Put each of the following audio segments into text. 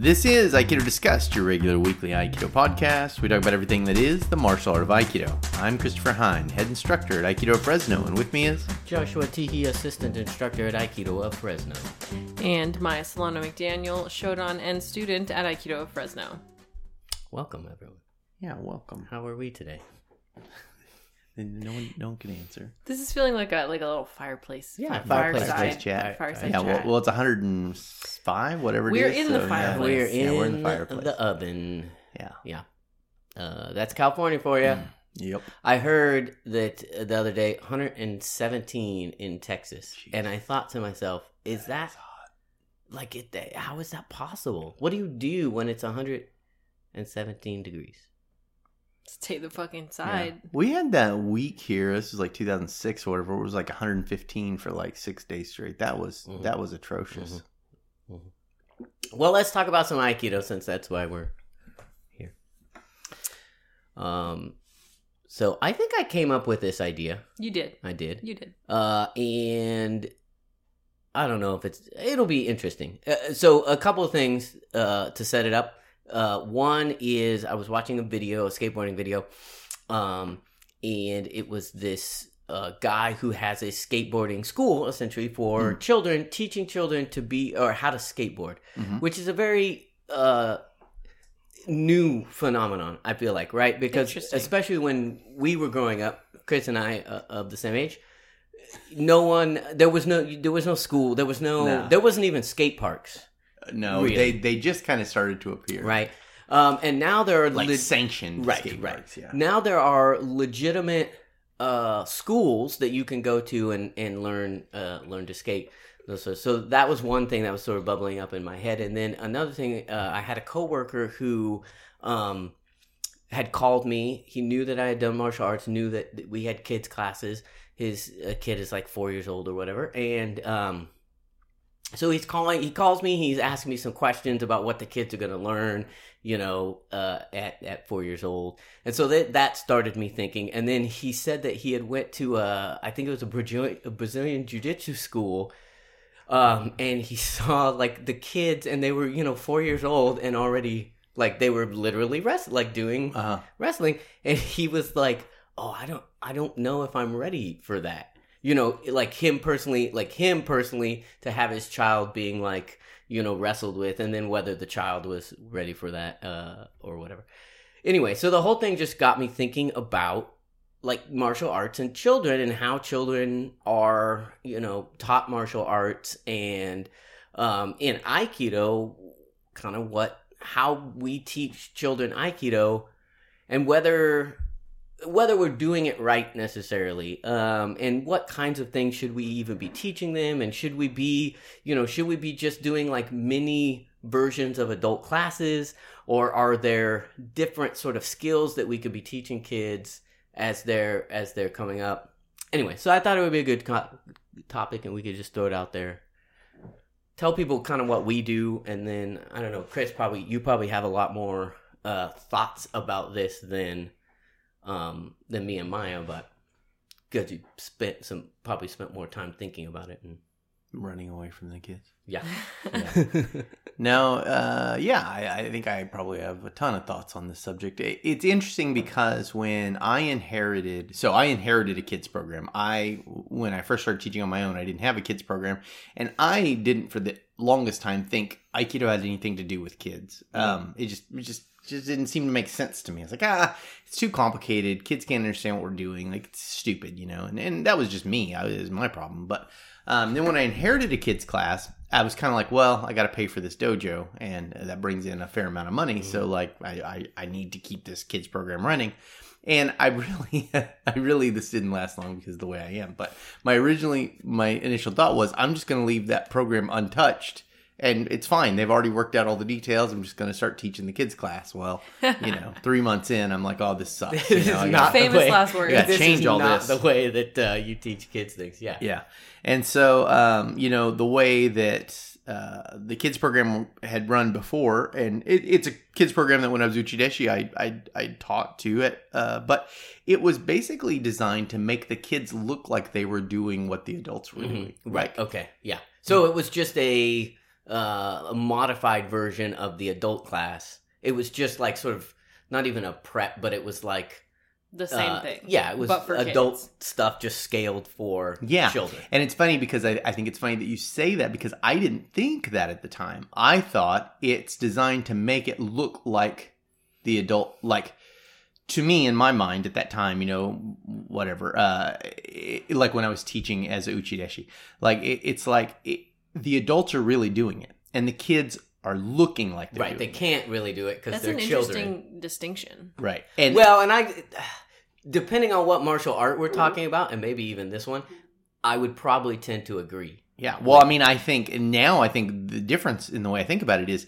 This is Aikido Discussed, your regular weekly Aikido podcast. We talk about everything that is the martial art of Aikido. I'm Christopher Hein, head instructor at Aikido Fresno, and with me is Joshua Teehee, assistant instructor at Aikido of Fresno. And Maya Solano McDaniel, Shodan and student at Aikido of Fresno. Welcome, everyone. yeah, welcome. How are we today? No one, no one can answer. This is feeling like a like a little fireplace. Yeah, fi- fireplace fireside chat. Fireside Yeah, well, chat. well, it's 105, whatever it We're is. in the so, yeah. fireplace. We're in, Yeah, we're in the fireplace. the oven. Yeah. Yeah. Uh, that's California for you. Yep. I heard that uh, the other day, 117 in Texas, and I thought to myself, "Is that like it? How is that possible? What do you do when it's 117 degrees?" Stay the fucking Yeah. side. We had that week here. This was like 2006 or whatever. It was like 115 for like six days straight. That was Mhm. that was atrocious. Mhm. Well, let's talk about some Aikido since that's why we're here. Um, so I think I came up with this idea. You did. I did. You did. Uh, and I don't know if it's it'll be interesting. Uh, so a couple of things uh, to set it up. Uh, one is I was watching a video, a skateboarding video, um, and it was this uh, guy who has a skateboarding school essentially for children, teaching children to be or how to skateboard, Mhm. which is a very uh, new phenomenon. I feel like right because especially when we were growing up, Chris and I uh, of the same age no one there was no there was no school there was no No. there wasn't even skate parks No, Really. they they just kind of started to appear. right. Um and now there are Like le- sanctioned right skate right. parks, yeah. now there are legitimate uh schools that you can go to and and learn uh learn to skate. So, so that was one thing that was sort of bubbling up in my head. And then another thing uh, i had a coworker who um had called me. He knew that i had done martial arts knew that we had kids classes. His uh, kid is like four years old or whatever. And um so he's calling he calls me he's asking me some questions about what the kids are going to learn you know uh at at 4 years old. And so that that started me thinking. And then he said that he had went to a i think it was a brazilian, a brazilian jiu-jitsu school um and he saw like the kids and they were you know 4 years old and already like they were literally wrestling like doing Uh-huh. wrestling. And he was like oh i don't i don't know if i'm ready for that you know like him personally like him personally to have his child being like you know wrestled with and then whether the child was ready for that uh or whatever. Anyway so the whole thing just got me thinking about like martial arts and children and how children are you know taught martial arts and um in aikido kind of what how we teach children aikido and whether whether we're doing it right necessarily um, and what kinds of things should we even be teaching them and should we be you know should we be just doing like mini versions of adult classes or are there different sort of skills that we could be teaching kids as they're as they're coming up? Anyway so i thought it would be a good co- topic and we could just throw it out there. Tell people kind of what we do and then i don't know chris probably you probably have a lot more uh, thoughts about this than um, than me and Maya, but because you spent some probably spent more time thinking about it. And Running away from the kids. yeah, No, uh, yeah, I, I think I probably have a ton of thoughts on this subject. It, it's interesting because when I inherited, so I inherited a kids program. I, when I first started teaching on my own, I didn't have a kids program, and I didn't for the longest time think Aikido had anything to do with kids. Um, it just, it just, just didn't seem to make sense to me. I was like, ah, it's too complicated. Kids can't understand what we're doing. Like it's stupid, you know. And and that was just me. I it was my problem, but. Um, then when I inherited a kids class, I was kind of like, well, I got to pay for this dojo, and that brings in a fair amount of money. So like, I, I I need to keep this kids program running. And I really, I really, this didn't last long because of the way I am. But my originally, my initial thought was, I'm just going to leave that program untouched, and it's fine. They've already worked out all the details. I'm just going to start teaching the kids class. Well, you know, three months in, I'm like, oh, this sucks. You This know, is not gotta- the Famous way- last words. Yeah, change is all not this. the way that uh, you teach kids things. Yeah, Yeah. And so, um, you know, the way that uh, the kids program had run before, and it, it's a kids program that when I was Uchideshi, I, I, I taught to it, uh, but it was basically designed to make the kids look like they were doing what the adults were Mhm. doing. right. Okay, yeah. So it was just a uh, a modified version of the adult class. It was just like sort of not even a prep, but it was like The same uh, thing. Yeah, it was but for adult kids. stuff just scaled for Yeah. children. And it's funny because I, I think it's funny that you say that because I didn't think that at the time. I thought it's designed to make it look like the adult, like to me in my mind at that time, you know, whatever, uh, it, like when I was teaching as a uchideshi, like it, it's like it, the adults are really doing it and the kids are looking like they're Right, they doing can't really do it because That's they're an children. interesting distinction. Right. And Well, and I, depending on what martial art we're talking about, and maybe even this one, I would probably tend to agree. Yeah. Well, I mean, I think now I think the difference in the way I think about it is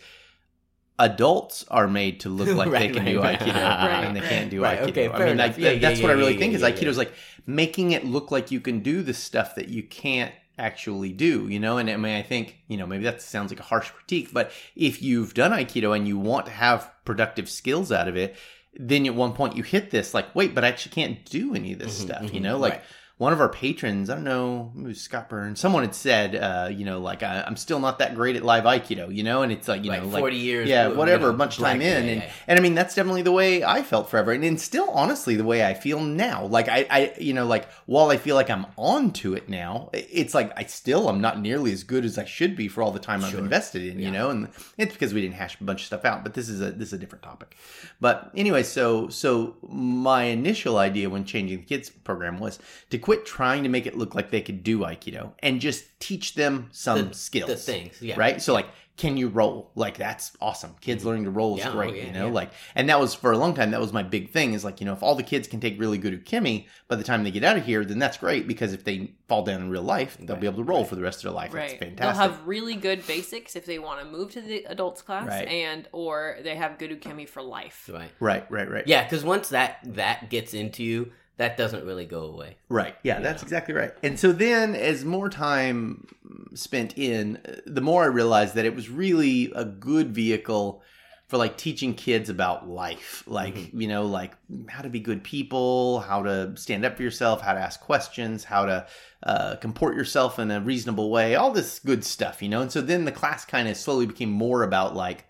adults are made to look like they Right, can do Aikido right. and they can't do right. Aikido. Okay, I fair mean, like, enough. Yeah, that's yeah, what I really yeah, think is yeah, Aikido's like making it look like you can do the stuff that you can't actually do, you know? And I mean, I think, you know, maybe that sounds like a harsh critique, but if you've done Aikido and you want to have productive skills out of it, then at one point you hit this like, wait, but I actually can't do any of this Mhm, stuff, you mhm, know? Like, right. One of our patrons, I don't know, it was Scott Burns. Someone had said, uh, you know, like I, I'm still not that great at live aikido, you know, and it's like, you like know, like forty years, yeah, you whatever, know, a bunch of time in, and and I mean that's definitely the way I felt forever, and, and still honestly the way I feel now. Like I, I, you know, like while I feel like I'm on to it now, it's like I still am not nearly as good as I should be for all the time I've invested in, Yeah. you know, and it's because we didn't hash a bunch of stuff out. But this is a this is a different topic. But anyway, so so my initial idea when changing the kids program was to quit trying to make it look like they could do aikido and just teach them some The- skills the things, yeah. right so like can you roll like that's awesome kids learning to roll is Yeah, oh, great yeah, you know yeah. like and that was for a long time that was my big thing is like you know if all the kids can take really good ukemi by the time they get out of here then that's great because if they fall down in real life they'll be able to roll right. for the rest of their life Right. that's They'll have really good basics if they want to move to the adults class, Right. and or they have good ukemi for life. Right. right right right Yeah, because once that that gets into you, that doesn't really go away. Right. Yeah, You that's know? exactly right. And so then, as more time spent in, the more I realized that it was really a good vehicle for like teaching kids about life, like Mm-hmm. you know, like how to be good people, how to stand up for yourself, how to ask questions, how to uh, comport yourself in a reasonable way, all this good stuff, you know. And so then the class kind of slowly became more about like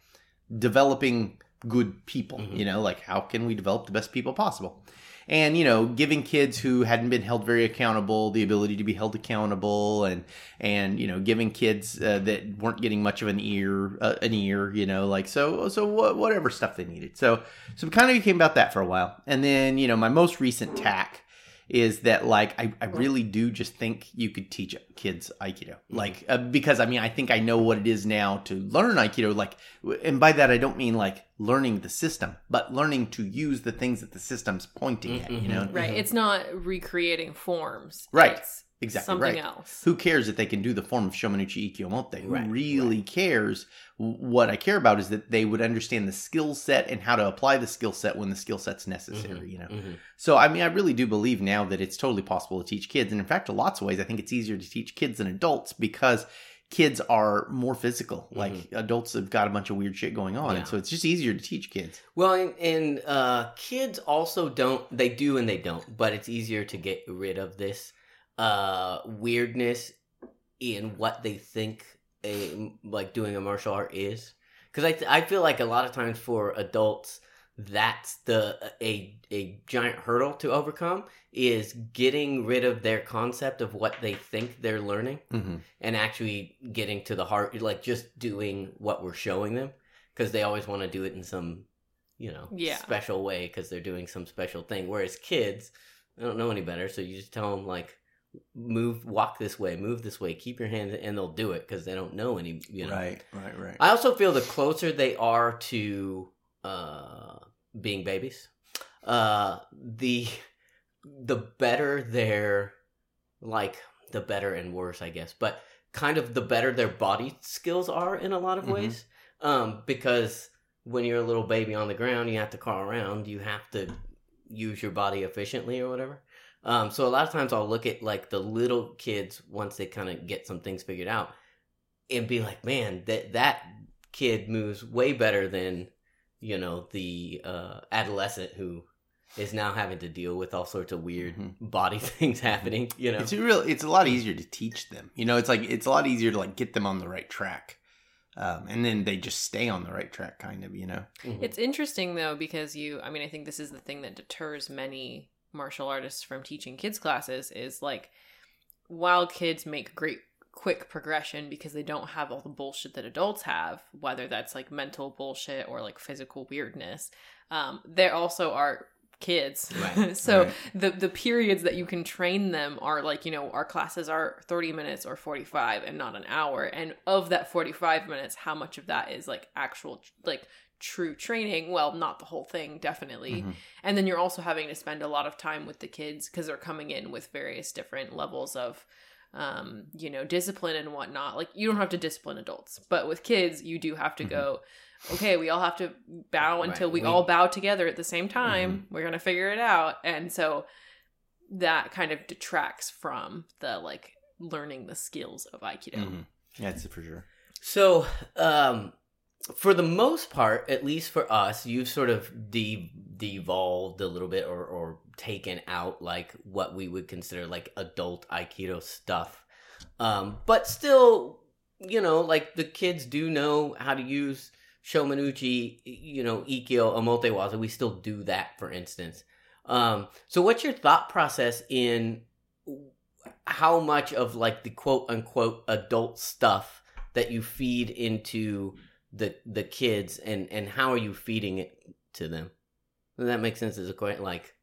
developing good people, Mhm. you know, like how can we develop the best people possible? And you know giving kids who hadn't been held very accountable the ability to be held accountable and and you know giving kids uh, that weren't getting much of an ear uh, an ear you know like so so wha- whatever stuff they needed. So so kind of became about that for a while. And then you know my most recent tack is that like I, I really do just think you could teach kids aikido like uh, because i mean i think i know what it is now to learn aikido like and by that i don't mean like learning the system but learning to use the things that the system's pointing at you know Mhm. Right. It's not recreating forms. Right. It's Exactly something right. else. who cares that they can do the form of shomenuchi ikyomote who Right, really cares what i care about is that they would understand the skill set and how to apply the skill set when the skill set's necessary Mhm, you know mhm. So, I mean, I really do believe now that it's totally possible to teach kids. And in fact, in lots of ways, I think it's easier to teach kids than adults because kids are more physical. Like adults have got a bunch of weird shit going on. Mm-hmm. Yeah. And so it's just easier to teach kids. Well, and, and uh, kids also don't. They do and they don't. But it's easier to get rid of this uh, weirdness in what they think a like doing a martial art is. Because I th- I feel like a lot of times for adults, that's the a a giant hurdle to overcome is getting rid of their concept of what they think they're learning Mm-hmm. and actually getting to the heart like just doing what we're showing them because they always want to do it in some you know Yeah. special way because they're doing some special thing whereas kids they don't know any better so you just tell them like move walk this way move this way keep your hands and they'll do it because they don't know any you know Right, right, right. i also feel the closer they are to uh being babies uh the the better their like the better and worse i guess but kind of the better their body skills are in a lot of Mhm. ways um because when you're a little baby on the ground you have to crawl around you have to use your body efficiently or whatever um so a lot of times i'll look at like the little kids once they kind of get some things figured out and be like man that that kid moves way better than you know the uh adolescent who is now having to deal with all sorts of weird Mhm. body things happening you know It's a real. It's a lot easier to teach them. You know, it's like it's a lot easier to like get them on the right track um, and then they just stay on the right track, kind of, you know. Mhm. It's interesting though because you I mean I think this is the thing that deters many martial artists from teaching kids classes is like while kids make great quick progression because they don't have all the bullshit that adults have whether that's like mental bullshit or like physical weirdness um there also are kids. Right, so right. the the periods that you can train them are like you know our classes are 30 minutes or 45 and not an hour. And of that 45 minutes how much of that is like actual like true training well not the whole thing definitely Mhm. and then you're also having to spend a lot of time with the kids because they're coming in with various different levels of um you know discipline and whatnot like you don't have to discipline adults but with kids you do have to go okay we all have to bow until Right, we, we- Mm-hmm. all bow together at the same time we're gonna figure it out and so that kind of detracts from the like learning the skills of aikido. That's it for sure. So, um, for the most part, at least for us, you've sort of de- devolved a little bit or, or taken out like what we would consider like adult Aikido stuff. Um, but still, you know, like the kids do know how to use Shomenuchi, you know, Ikkyo, Omotewaza. We still do that, for instance. Um, so what's your thought process in how much of like the quote unquote adult stuff that you feed into the the kids and and how are you feeding it to them? Does that make sense as a question like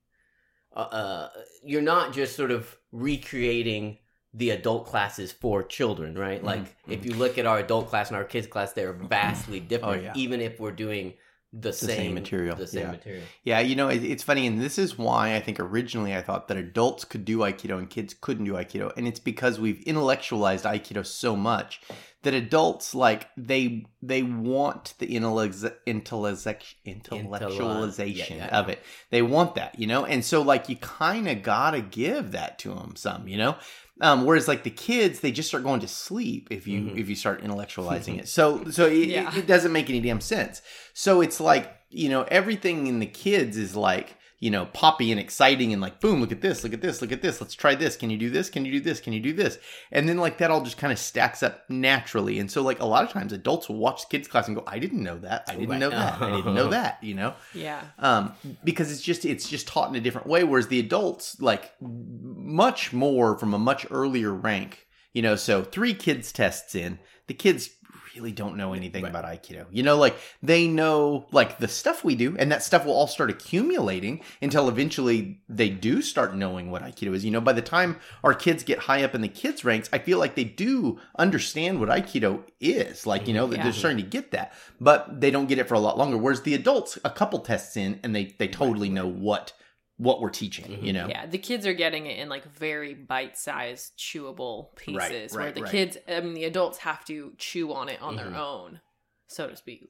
uh, uh you're not just sort of recreating the adult classes for children right? Like Mhm, if you look at our adult class and our kids class they're vastly different Oh, yeah. even if we're doing the, same same, material, the same yeah. material Yeah, you know, it, it's funny, and this is why I think originally I thought that adults could do Aikido and kids couldn't do Aikido, and it's because we've intellectualized Aikido so much that adults like they they want the intellect, intellect, intellectualization yeah, yeah, of it. They want that, you know, and so like you kind of gotta give that to them some, you know. Um, whereas like the kids, they just start going to sleep if you Mhm. if you start intellectualizing it. So so it, Yeah. it, it doesn't make any damn sense. So it's like you know everything in the kids is like you know poppy and exciting and like boom look at this look at this look at this let's try this can you do this can you do this can you do this and then like that all just kind of stacks up naturally and so like a lot of times adults will watch kids class and go I didn't know that I didn't Right. know that I didn't know that you know yeah um, because it's just it's just taught in a different way. Whereas the adults like much more from a much earlier rank. You know, so three kids tests in, the kids really don't know anything Right. about Aikido. You know, like they know like the stuff we do, and that stuff will all start accumulating until eventually they do start knowing what Aikido is. You know, by the time our kids get high up in the kids ranks, I feel like they do understand what Aikido is. Like, you know, Yeah. they're starting to get that, but they don't get it for a lot longer. Whereas the adults, a couple tests in, and they they totally know what what we're teaching. Mhm. You know, Yeah, the kids are getting it in like very bite-sized, chewable pieces Right, pieces. where the right. kids, I mean, the adults have to chew on it on Mhm. their own, so to speak.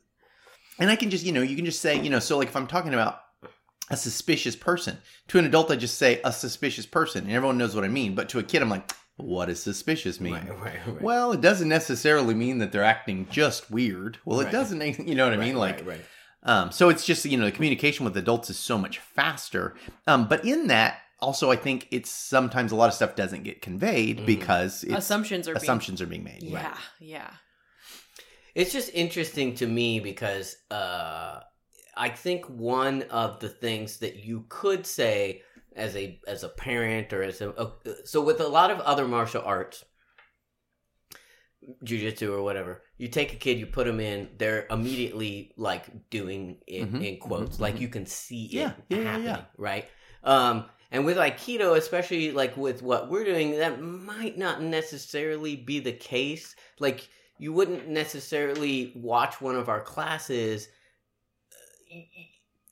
and I can just you know you can just say you know so like if I'm talking about a suspicious person to an adult, I just say a suspicious person, and everyone knows what I mean. But to a kid, I'm like, what does suspicious mean? right, right, right. Well, it doesn't necessarily mean that they're acting just weird. Well, it doesn't, you know what I Right, mean? Like, right, right. Um, so it's just you know the communication with adults is so much faster. Um, but in that, also I think it's sometimes a lot of stuff doesn't get conveyed Mhm. because it's, Assumptions are being- assumptions are being made. Yeah, yeah. It's just interesting to me because uh, I think one of the things that you could say as a as a parent or as a uh, so with a lot of other martial arts, jujitsu or whatever, you take a kid, you put them in, they're immediately like doing it Mhm, in quotes, mhm, like you can see it Yeah, yeah, happening, yeah. right? Um, and with Aikido, especially like with what we're doing, that might not necessarily be the case. Like you wouldn't necessarily watch one of our classes uh,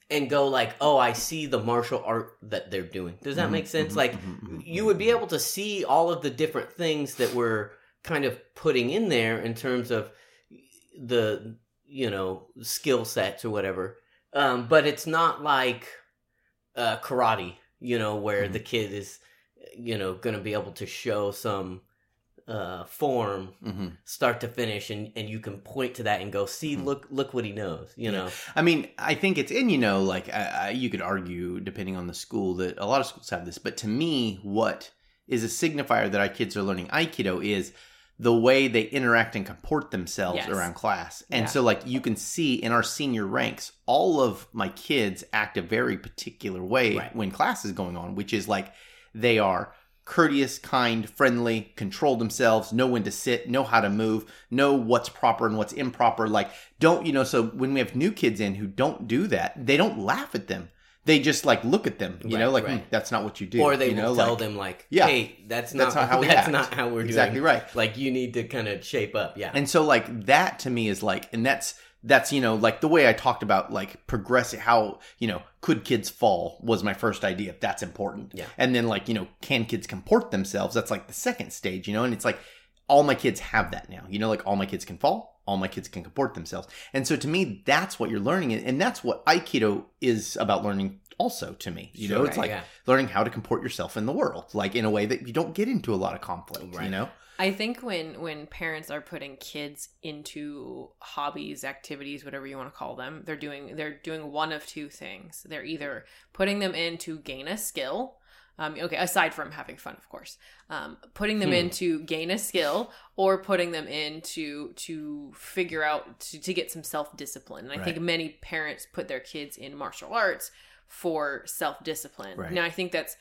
and go like, "Oh, I see the martial art that they're doing." Does that Mhm, make sense? mhm, Like mhm, mhm, you would be able to see all of the different things that we're kind of putting in there in terms of the you know skill sets or whatever. Um, but it's not like uh, karate, you know, where Mhm. the kid is, you know, going to be able to show some uh, form mhm. start to finish, and, and you can point to that and go, see, Mhm. look, look what he knows, you Yeah. know. I mean, I think it's in you know, like I, I, you could argue, depending on the school, that a lot of schools have this. But to me, what is a signifier that our kids are learning Aikido is the way they interact and comport themselves Yes. around class. And Yeah. so like you can see in our senior ranks, all of my kids act a very particular way Right. when class is going on, which is like they are courteous, kind, friendly, control themselves, know when to sit, know how to move, know what's proper and what's improper. Like, don't, you know, so when we have new kids in who don't do that, they don't laugh at them. They just like look at them, you Right, know, like, right. "Hmm, that's not what you do. or they you know, will tell like- them like, Yeah. "Hey, that's not That's not how we that's not how we're Exactly doing." right. Like you need to kind of shape up. Yeah. And so like that to me is like and that's that's you know like the way I talked about like progressing how you know could kids fall was my first idea if that's important. Yeah. And then like you know can kids comport themselves that's like the second stage you know and it's like all my kids have that now. You know like all my kids can fall, all my kids can comport themselves. And so to me that's what you're learning and that's what aikido is about learning also to me. You know Sure, it's like yeah. learning how to comport yourself in the world like in a way that you don't get into a lot of conflict, right. you know? I think when when parents are putting kids into hobbies, activities, whatever you want to call them, they're doing they're doing one of two things. They're either putting them in to gain a skill. Um, okay, aside from having fun, of course, um, putting them Hmm. in to gain a skill, or putting them in to to figure out to, to get some self discipline. And I think many parents put their kids in martial arts for self discipline. Right. Now, I think that's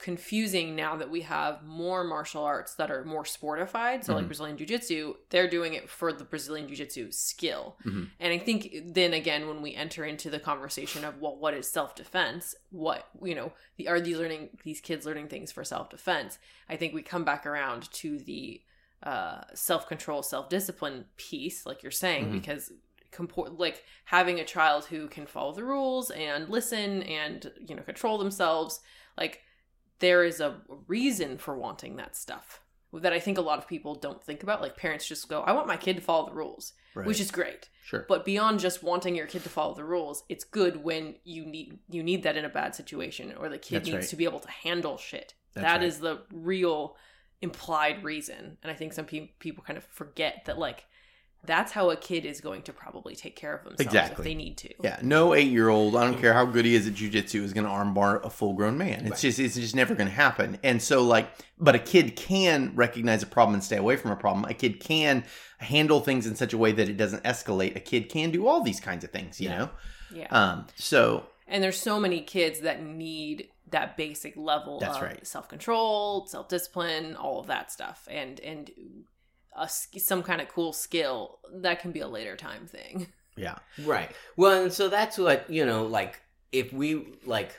confusing now that we have more martial arts that are more sportified. So, like Mhm. Brazilian Jiu Jitsu, they're doing it for the Brazilian Jiu Jitsu skill. Mhm. And I think then again, when we enter into the conversation of well, what is self defense? What, you know, the, are these learning, these kids learning things for self defense? I think we come back around to the uh, self control, self discipline piece, like you're saying, Mhm. because comport like having a child who can follow the rules and listen and you know control themselves like there is a reason for wanting that stuff that I think a lot of people don't think about. Like parents just go, I want my kid to follow the rules, Right. which is great. sure. But beyond just wanting your kid to follow the rules, it's good when you need you need that in a bad situation or the kid That's needs right. to be able to handle shit. That's That right. is the real implied reason. And I think some pe- people kind of forget that like that's how a kid is going to probably take care of themselves Exactly. if they need to. Yeah, no eight year old, I don't care how good he is at jujitsu, is going to armbar a full grown man. It's Right. just it's just never going to happen. And so like, but a kid can recognize a problem and stay away from a problem. A kid can handle things in such a way that it doesn't escalate. A kid can do all these kinds of things, you Yeah. know. Yeah. Um. So And there's so many kids that need that basic level That's of right. self-control, self-discipline, all of that stuff. And and a, some kind of cool skill that can be a later time thing. yeah, Right. Well, and so that's what, you know, like if we like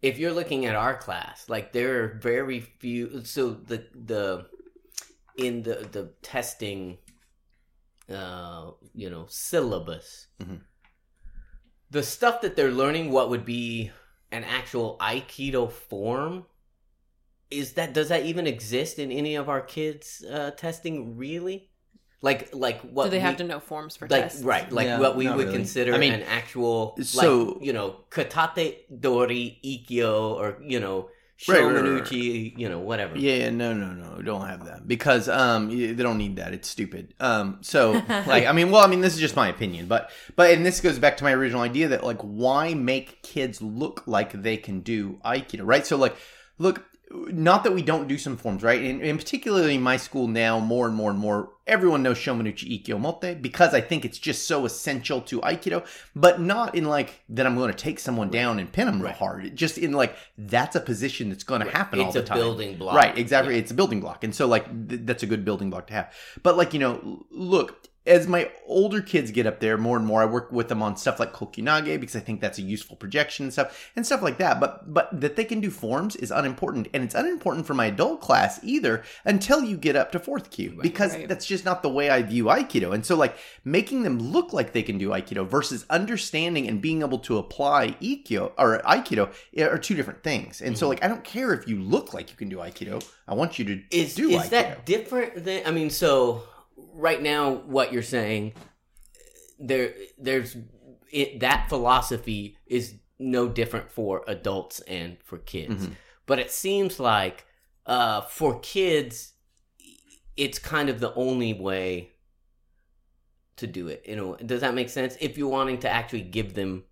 if you're looking at our class, like there are very few so the the in the the testing uh, you know, syllabus. Mhm. The stuff that they're learning what would be an actual aikido form is that does that even exist in any of our kids uh testing really? Like like what Do they have to know forms for like tests? right like Yeah, what we would really. consider I mean, an actual so- like you know katate dori ikyo or you know Right, right, right, shomenuchi you know whatever yeah, no, no, no, don't have that because um they don't need that. It's stupid. Um. So like, I mean, well, I mean, this is just my opinion, but but and this goes back to my original idea that like, why make kids look like they can do aikido, right? So like, look. Not that we don't do some forms, right? And, and particularly in my school now, more and more and more, everyone knows Shomenuchi Ikkyo Mote because I think it's just so essential to Aikido, but not in like that I'm going to take someone down and pin them real Right. hard. Just in like, that's a position that's going to happen all the time. it's a building block Right, exactly. Yeah. It's a building block. And so, like, th- that's a good building block to have. But, like, you know, look, as my older kids get up there more and more, I work with them on stuff like Kokyunage because I think that's a useful projection and stuff and stuff like that. But, but that they can do forms is unimportant. And it's unimportant for my adult class either until you get up to fourth kyu because Right. that's just not the way I view Aikido. And so, like, making them look like they can do Aikido versus understanding and being able to apply Ikkyo or Aikido eh, are two different things. And so, mm-hmm. like, I don't care if you look like you can do Aikido. I want you to is do is Aikido. that different than i mean so right now what you're saying there there's it, that philosophy is no different for adults and for kids Mhm. but it seems like uh for kids it's kind of the only way to do it you know does that make sense if you're wanting to actually give them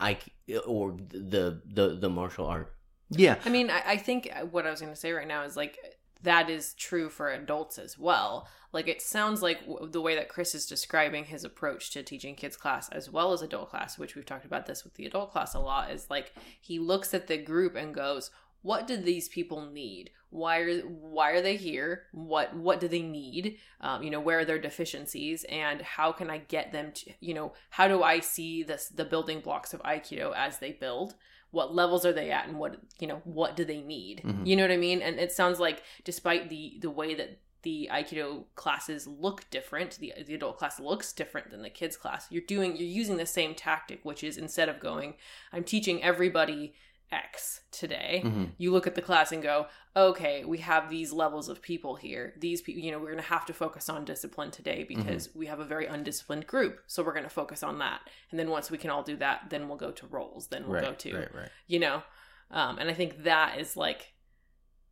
Aik- or the the the martial art yeah. I mean, I, I think what I was going to say right now is like that is true for adults as well. Like it sounds like w- the way that Chris is describing his approach to teaching kids class as well as adult class, which we've talked about this with the adult class a lot, is like he looks at the group and goes, "What do these people need? Why are why are they here? What what do they need? Um, you know, where are their deficiencies, and how can I get them to? You know, how do I see this the building blocks of Aikido as they build?" what levels are they at and what you know what do they need Mhm. you know what i mean and it sounds like despite the the way that the aikido classes look different the, the adult class looks different than the kids class. You're doing you're using the same tactic which is instead of going i'm teaching everybody x today Mhm. you look at the class and go okay we have these levels of people here. These people you know we're going to have to focus on discipline today because we have a very undisciplined group so we're going to focus on that. And then once we can all do that then we'll go to roles then we'll right, go to right, right. you know? Um, and i think that is like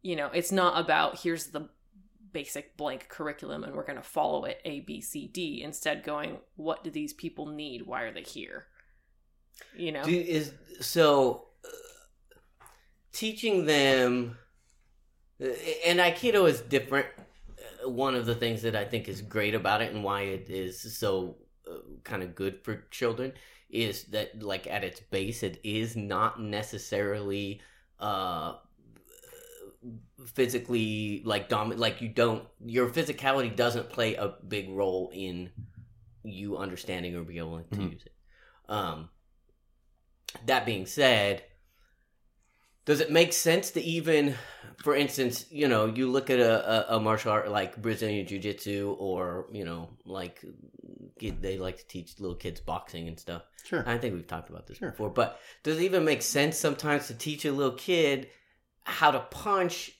you know it's not about here's the basic blank curriculum and we're going to follow it a b c d instead going what do these people need? Why are they here? You know? Do, is so uh, teaching them, and Aikido is different. Uh, One of the things that I think is great about it and why it is so uh, kind of good for children is that, like at its base, it is not necessarily uh physically like dominant like you don't your physicality doesn't play a big role in you understanding or being able to Mhm. use it um that being said, does it make sense to even, for instance, you know, you look at a, a, a martial art like Brazilian Jiu Jitsu or, you know, like they like to teach little kids boxing and stuff. Sure. I think we've talked about this Sure. before, but does it even make sense sometimes to teach a little kid how to punch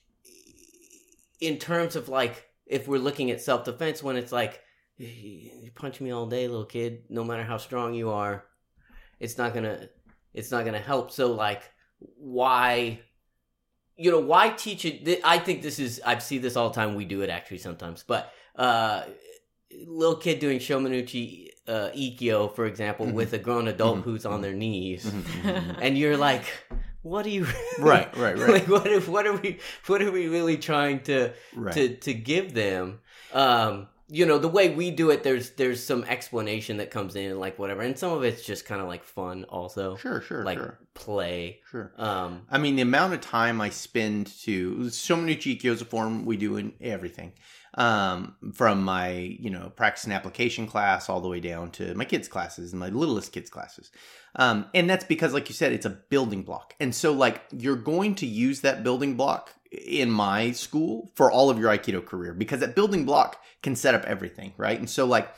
in terms of like, if we're looking at self defense, when it's like, you punch me all day, little kid, no matter how strong you are, it's not gonna it's not gonna help so like why you know why teach it i think this is i see this all the time we do it actually sometimes but uh little kid doing shomenuchi uh ikyo for example Mhm. with a grown adult Mhm. who's on their knees Mhm, mhm. and you're like what are you Right, right, right. like what if what are we what are we really trying to right. to to give them um you know the way we do it there's there's some explanation that comes in like whatever and some of it's just kind of like fun also sure, sure, like sure, play sure. um I mean, the amount of time I spend to so many is a form we do in everything, um, from my you know practice and application class all the way down to my kids' classes and my littlest kids' classes, um, and that's because, like you said, it's a building block, and so like you're going to use that building block in my school for all of your Aikido career because that building block can set up everything, right? And so like.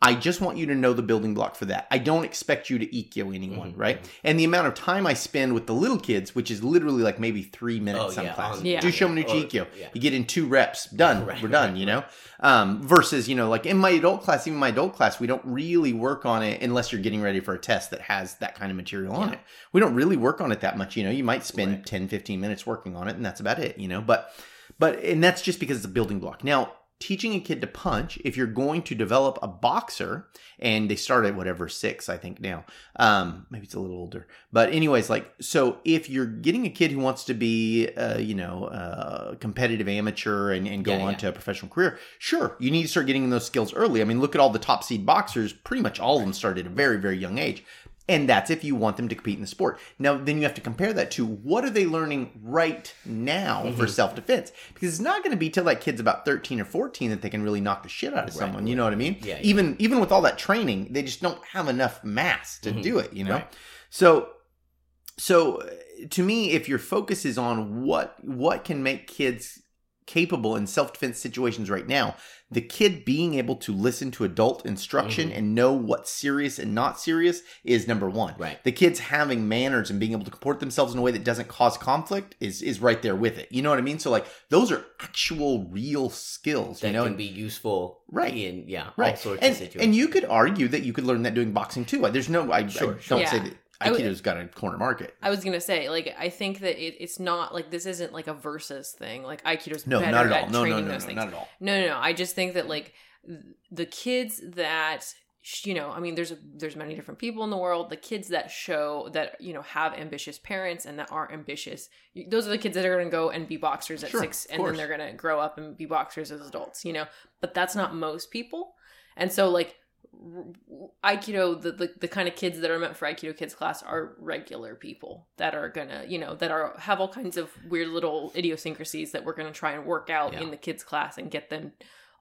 I just want you to know the building block for that. I don't expect you to ikkyo anyone, Mhm, right? mhm. And the amount of time I spend with the little kids, which is literally like maybe three minutes Oh, some yeah, classes. Yeah. Do Shomenuchi Or- Ikkyo. yeah. You get in two reps, done. Right, We're done, right, you know? Um, versus, you know, like in my adult class, even my adult class, we don't really work on it unless you're getting ready for a test that has that kind of material on it. We don't really work on it that much, you know? You might spend Right. 10, 15 minutes working on it and that's about it, you know? But, but, and that's just because it's a building block. Now, teaching a kid to punch, if you're going to develop a boxer, and they start at whatever six, I think now. Um, maybe it's a little older, but anyways, like so, if you're getting a kid who wants to be, uh, you know, uh, competitive amateur and, and go Yeah, on yeah. to a professional career, sure, you need to start getting those skills early. I mean, look at all the top seed boxers; pretty much all of them started at a very, very young age. And that's if you want them to compete in the sport. Now, then you have to compare that to what are they learning right now for Mhm. self defense? Because it's not going to be till that kid's about 13 or 14 that they can really knock the shit out of Right, someone. You know what I mean? Yeah, yeah. Even even with all that training, they just don't have enough mass to Mhm. do it. You know. Right. So, so to me, if your focus is on what what can make kids capable in self defense situations right now, the kid being able to listen to adult instruction Mhm. and know what's serious and not serious is number one. Right. The kids having manners and being able to comport themselves in a way that doesn't cause conflict is is right there with it. You know what I mean? So like those are actual real skills. that you know, can and- be useful Right. in yeah all right. sorts and, of situations and you could argue that you could learn that doing boxing too. There's no, I, Sure, I sure. don't say Yeah. that Aikido's got a corner market. I was gonna say, like, I think that it, it's not like this isn't like a versus thing. Like Aikido's No, better not at all. at No, no, no, no, things. not at all. No, no, no. I just think that like the kids that you know, I mean, there's a, there's many different people in the world. The kids that show that you know have ambitious parents and that aren't ambitious, those are the kids that are going to go and be boxers at Sure, six, and then they're going to grow up and be boxers as adults. You know, but that's not most people, and so like aikido the, the the kind of kids that are meant for aikido kids class are regular people that are gonna you know that are have all kinds of weird little idiosyncrasies that we're gonna try and work out Yeah. in the kids class and get them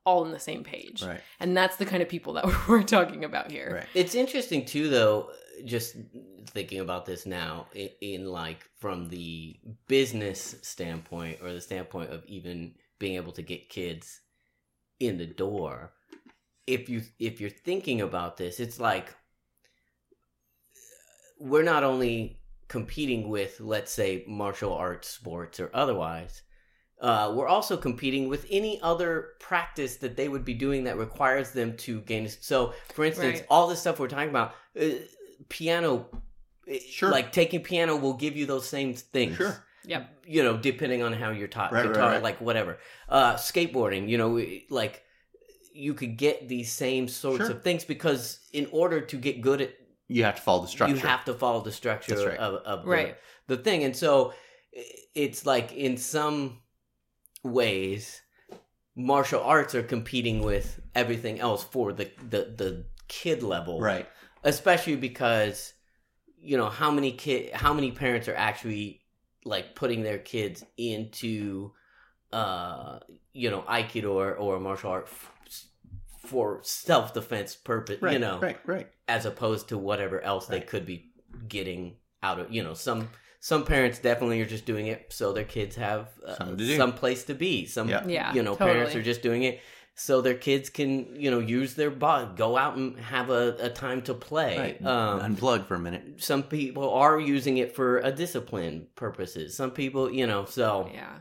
all on the same page Right. and that's the kind of people that we're talking about here Right. It's interesting too, though. Just thinking about this now, in, in like from the business standpoint or the standpoint of even being able to get kids in the door. If you if you're thinking about this, it's like we're not only competing with, let's say, martial arts sports or otherwise. Uh, we're also competing with any other practice that they would be doing that requires them to gain. So, for instance, Right. all this stuff we're talking about, uh, piano, uh, Sure. like taking piano will give you those same things. Sure. Yep. You know, depending on how you're taught, Right, right, guitar, right. like whatever. Uh, skateboarding, you know, like you could get these same sorts Sure. of things because in order to get good at You have to follow the structure. you have to follow the structure right. of, of the, Right. the thing. And so it's like in some ways, martial arts are competing with everything else for the, the, the kid level. right. Especially because, you know, how many kid, how many parents are actually like putting their kids into, uh, you know, Aikido or, or martial art f- for self defense purpose, Right. you know Right. Right. as opposed to whatever else they could be getting out of you know some some parents definitely are just doing it so their kids have uh, Something to do. some place to be some Yeah. Yeah, you know parents are just doing it so their kids can you know use their body go out and have a, a time to play Right. um, Unplug for a minute. some people are using it for a discipline purposes some people you know so Yeah.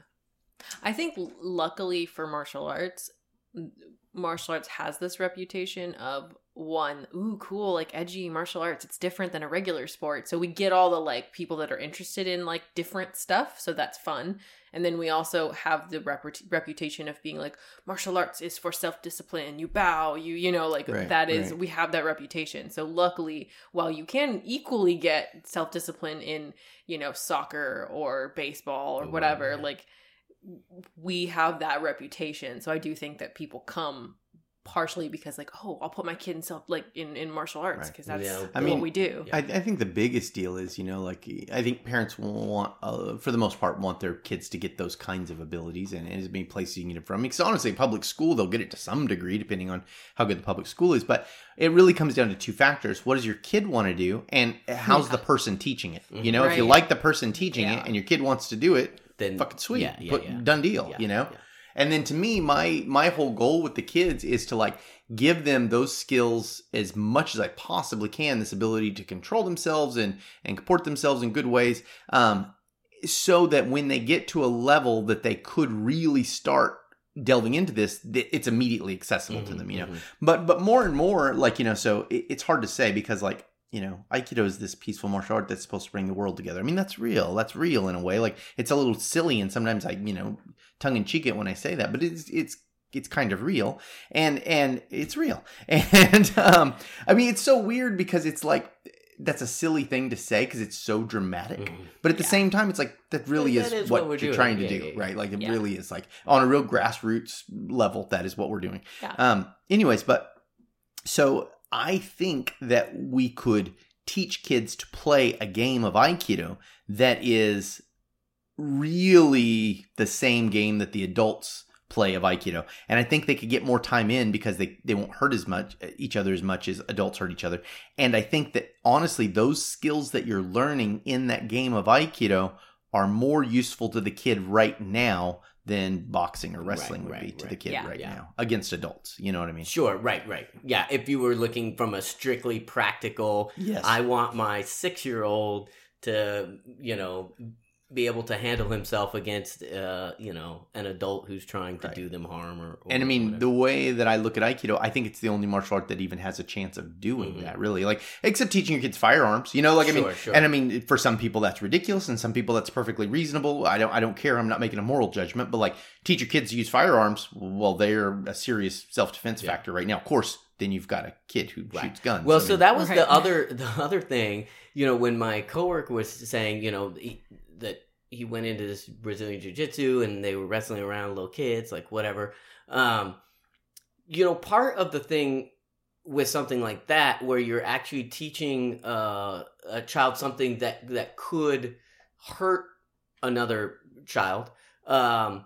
I think luckily for martial arts, m- martial arts has this reputation of one, ooh, cool, like edgy martial arts. It's different than a regular sport. So we get all the like people that are interested in like different stuff. So that's fun. And then we also have the reput- reputation of being like martial arts is for self discipline. You bow, you, you know, like Right, that is, right. we have that reputation. So luckily, while you can equally get self discipline in, you know, soccer or baseball or Ooh, whatever, yeah. like we have that reputation. So I do think that people come partially because like, oh, I'll put my kid in self like in, in martial arts Right. because that's Yeah. I what mean, we do. I, I think the biggest deal is, you know, like I think parents want, uh, for the most part, want their kids to get those kinds of abilities, and there's many places you can get it from. Because honestly, public school they'll get it to some degree, depending on how good the public school is. But it really comes down to two factors: what does your kid want to do, and how's the person teaching it? You know, if you like the person teaching Yeah. it, and your kid wants to do it, then fucking sweet, yeah, yeah, Put- yeah. done deal. Yeah, you know. yeah. And then to me, my my whole goal with the kids is to like give them those skills as much as I possibly can. This ability to control themselves and and comport themselves in good ways, um, so that when they get to a level that they could really start delving into this, th- it's immediately accessible to Mhm, them. You know, mhm. but but more and more like you know so it, it's hard to say because like you know aikido is this peaceful martial art that's supposed to bring the world together i mean that's real that's real in a way like it's a little silly and sometimes i you know tongue in cheek it when i say that but it's it's it's kind of real and and it's real and um i mean it's so weird because it's like that's a silly thing to say because it's so dramatic Mhm. but at the Yeah. same time it's like that really Yeah, is, what, what we're you're doing. trying to Yeah, do yeah, yeah. right like it Yeah. really is like on a real grassroots level that is what we're doing Yeah. um, anyways, but so I think that we could teach kids to play a game of Aikido that is really the same game that the adults play of Aikido. And I think they could get more time in because they, they won't hurt as much each other as much as adults hurt each other. And I think that honestly, those skills that you're learning in that game of Aikido are more useful to the kid right now than boxing or wrestling Right, would be right, to the kid Yeah. right Yeah. now against adults. You know what I mean? Sure, right, right. Yeah, if you were looking from a strictly practical, Yes. I want my six year old to, you know, be able to handle himself against, uh, you know, an adult who's trying to Right. do them harm or. or and I mean, whatever. the way that I look at Aikido, I think it's the only martial art that even has a chance of doing Mhm. that, really. Like, except teaching your kids firearms, you know. Like, I mean, Sure, sure. and I mean, for some people that's ridiculous, and some people that's perfectly reasonable. I don't, I don't care. I'm not making a moral judgment, but like, teach your kids to use firearms. Well, they're a serious self defense Yeah. factor right now. Of course, then you've got a kid who Right. shoots guns. Well, I so that was Right. the other the other thing. You know, when my coworker was saying, you know, he, went into this Brazilian jiu jitsu and they were wrestling around little kids, like whatever. Um, you know, part of the thing with something like that, where you're actually teaching uh, a child something that that could hurt another child, um,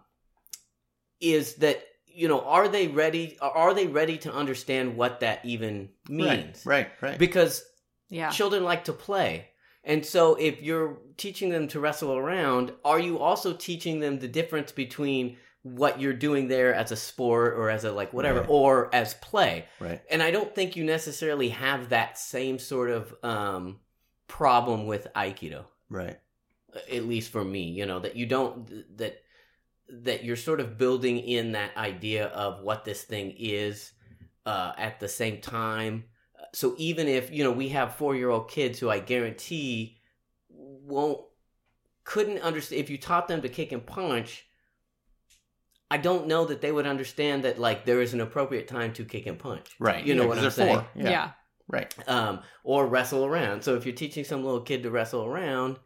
is that you know, are they ready? Are they ready to understand what that even means? right, right, right. Because Yeah. children like to play. And so if you're teaching them to wrestle around, are you also teaching them the difference between what you're doing there as a sport or as a like whatever Right. or as play? right. And I don't think you necessarily have that same sort of um problem with aikido Right. at least for me you know that you don't that that you're sort of building in that idea of what this thing is uh, at the same time so even if you know we have four year old kids who i guarantee won't couldn't understand if you taught them to kick and punch i don't know that they would understand that like there is an appropriate time to kick and punch Right. you know Yeah, what 'cause i'm saying four. yeah. Yeah. Right. um, or wrestle around so if you're teaching some little kid to wrestle around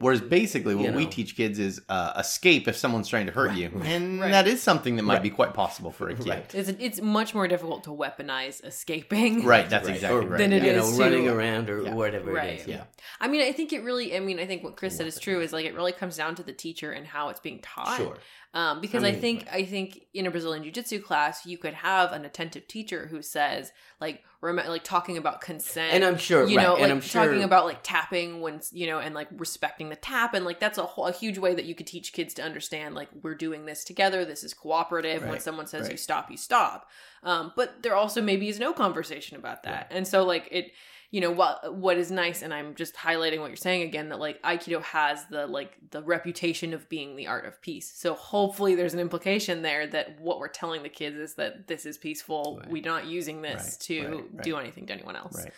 Whereas basically, what You we teach kids is uh, escape if someone's trying to hurt Right, you, and Right. that is something that might Right. be quite possible for a kid. Right. It's it's much more difficult to weaponize escaping. Right, That's Right. exactly Or, right. Than it you is know to- running around or Yeah. whatever Right. it is yeah I mean, I think it really. I mean, I think what Chris said is true. Is like it really comes down to the teacher and how it's being taught. sure Um, because I I, think I think in a Brazilian Jiu Jitsu class, you could have an attentive teacher who says like rem- like talking about consent. and i'm sure you right, know, and like i'm sure talking about like tapping when you know, and like respecting the tap, and like that's a whole, a huge way that you could teach kids to understand like we're doing this together. This is cooperative. When someone says you stop, you stop. Um, but there also maybe is no conversation about that, and so like it, you know, what what is nice, and I'm just highlighting what you're saying again that like Aikido has the like the reputation of being the art of peace. So hopefully there's an implication there that what we're telling the kids is that this is peaceful. Right. We're not using this Right, to right, do anything to anyone else. Right.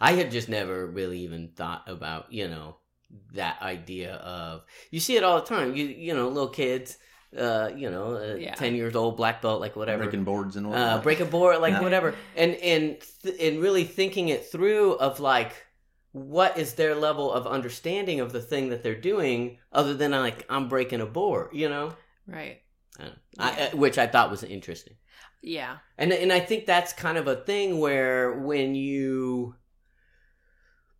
i had just never really even thought about you know that idea of you see it all the time you you know little kids uh you know uh, Yeah. 10 years old black belt like whatever Breaking boards and uh, whatnot. break a board, like Yeah. whatever, and and th- and really thinking it through of like what is their level of understanding of the thing that they're doing, other than like I'm breaking a board, you know, Right. I know. I, I- which I thought was interesting, Yeah. and and I think that's kind of a thing where when you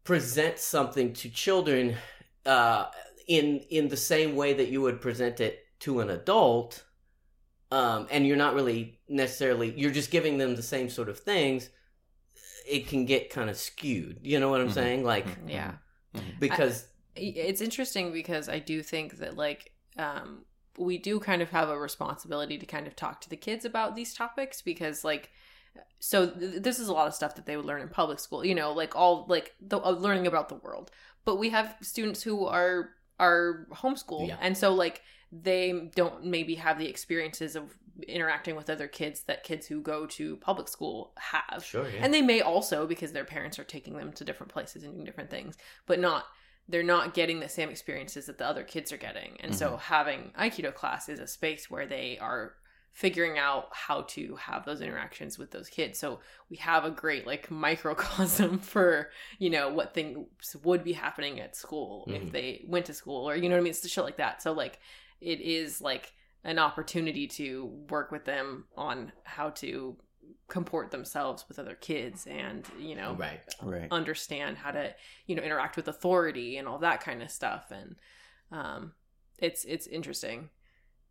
present something to children uh, in in the same way that you would present it to an adult um, and you're not really necessarily you're just giving them the same sort of things it can get kind of skewed you know what i'm Mhm. saying like Mhm. Yeah. because it's interesting because I do think that like um we do kind of have a responsibility to kind of talk to the kids about these topics because like so th- this is a lot of stuff that they would learn in public school you know like all like the uh, learning about the world but we have students who are are homeschooled Yeah. and so like they don't maybe have the experiences of interacting with other kids that kids who go to public school have sure yeah. and they may also because their parents are taking them to different places and doing different things but not they're not getting the same experiences that the other kids are getting and mm-hmm. so having aikido class is a space where they are figuring out how to have those interactions with those kids. So we have a great like microcosm for you know what things would be happening at school Mhm. if they went to school or you know what i mean? It's shit like that. So like it is like an opportunity to work with them on how to comport themselves with other kids and you know right. Right. understand how to you know interact with authority and all that kind of stuff. And um it's it's interesting.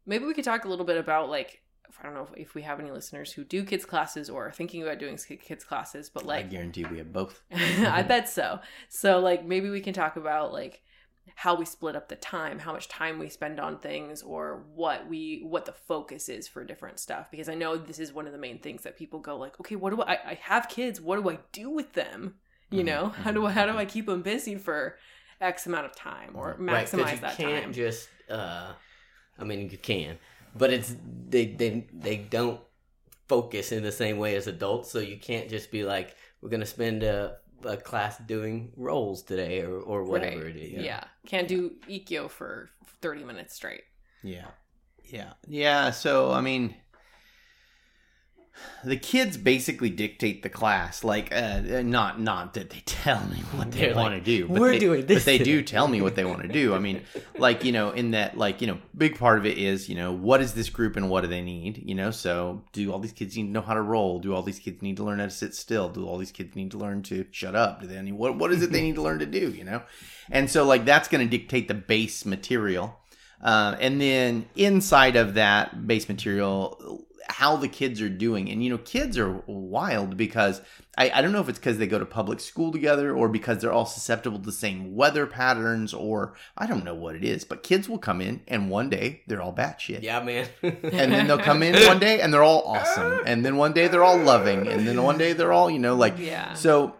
Maybe we could talk a little bit about like i don't know if, if we have any listeners who do kids classes or are thinking about doing kids classes but like I guarantee we have both. I bet so. So like maybe we can talk about like how we split up the time, how much time we spend on things or what we what the focus is for different stuff because I know this is one of the main things that people go like, "Okay, what do I I have kids, what do I do with them?" You Mhm, know? How do I how do I keep them busy for x amount of time or right maximize you that can't time? just uh i mean you can but it's they they they don't focus in the same way as adults so you can't just be like we're gonna spend a, a class doing roles today or or whatever Right. it is yeah. Can't do ikkyo for 30 minutes straight. Yeah. Yeah. Yeah. So, I mean, the kids basically dictate the class like uh, not not that they tell me what they want to do but "We're they, doing this but they do tell me what they want to do. I mean like you know in that like you know big part of it is you know what is this group and what do they need you know? So do all these kids need to know how to roll? Do all these kids need to learn how to sit still? Do all these kids need to learn to shut up? Do they need what what is it they need to learn to do you know? And so like that's going to dictate the base material. Uh, and then inside of that base material how the kids are doing and you know kids are wild because i, I don't know if it's because they go to public school together or because they're all susceptible to the same weather patterns or i don't know what it is but kids will come in and one day they're all batshit Yeah, man. and then they'll come in one day and they're all awesome and then one day they're all loving and then one day they're all you know like Yeah. so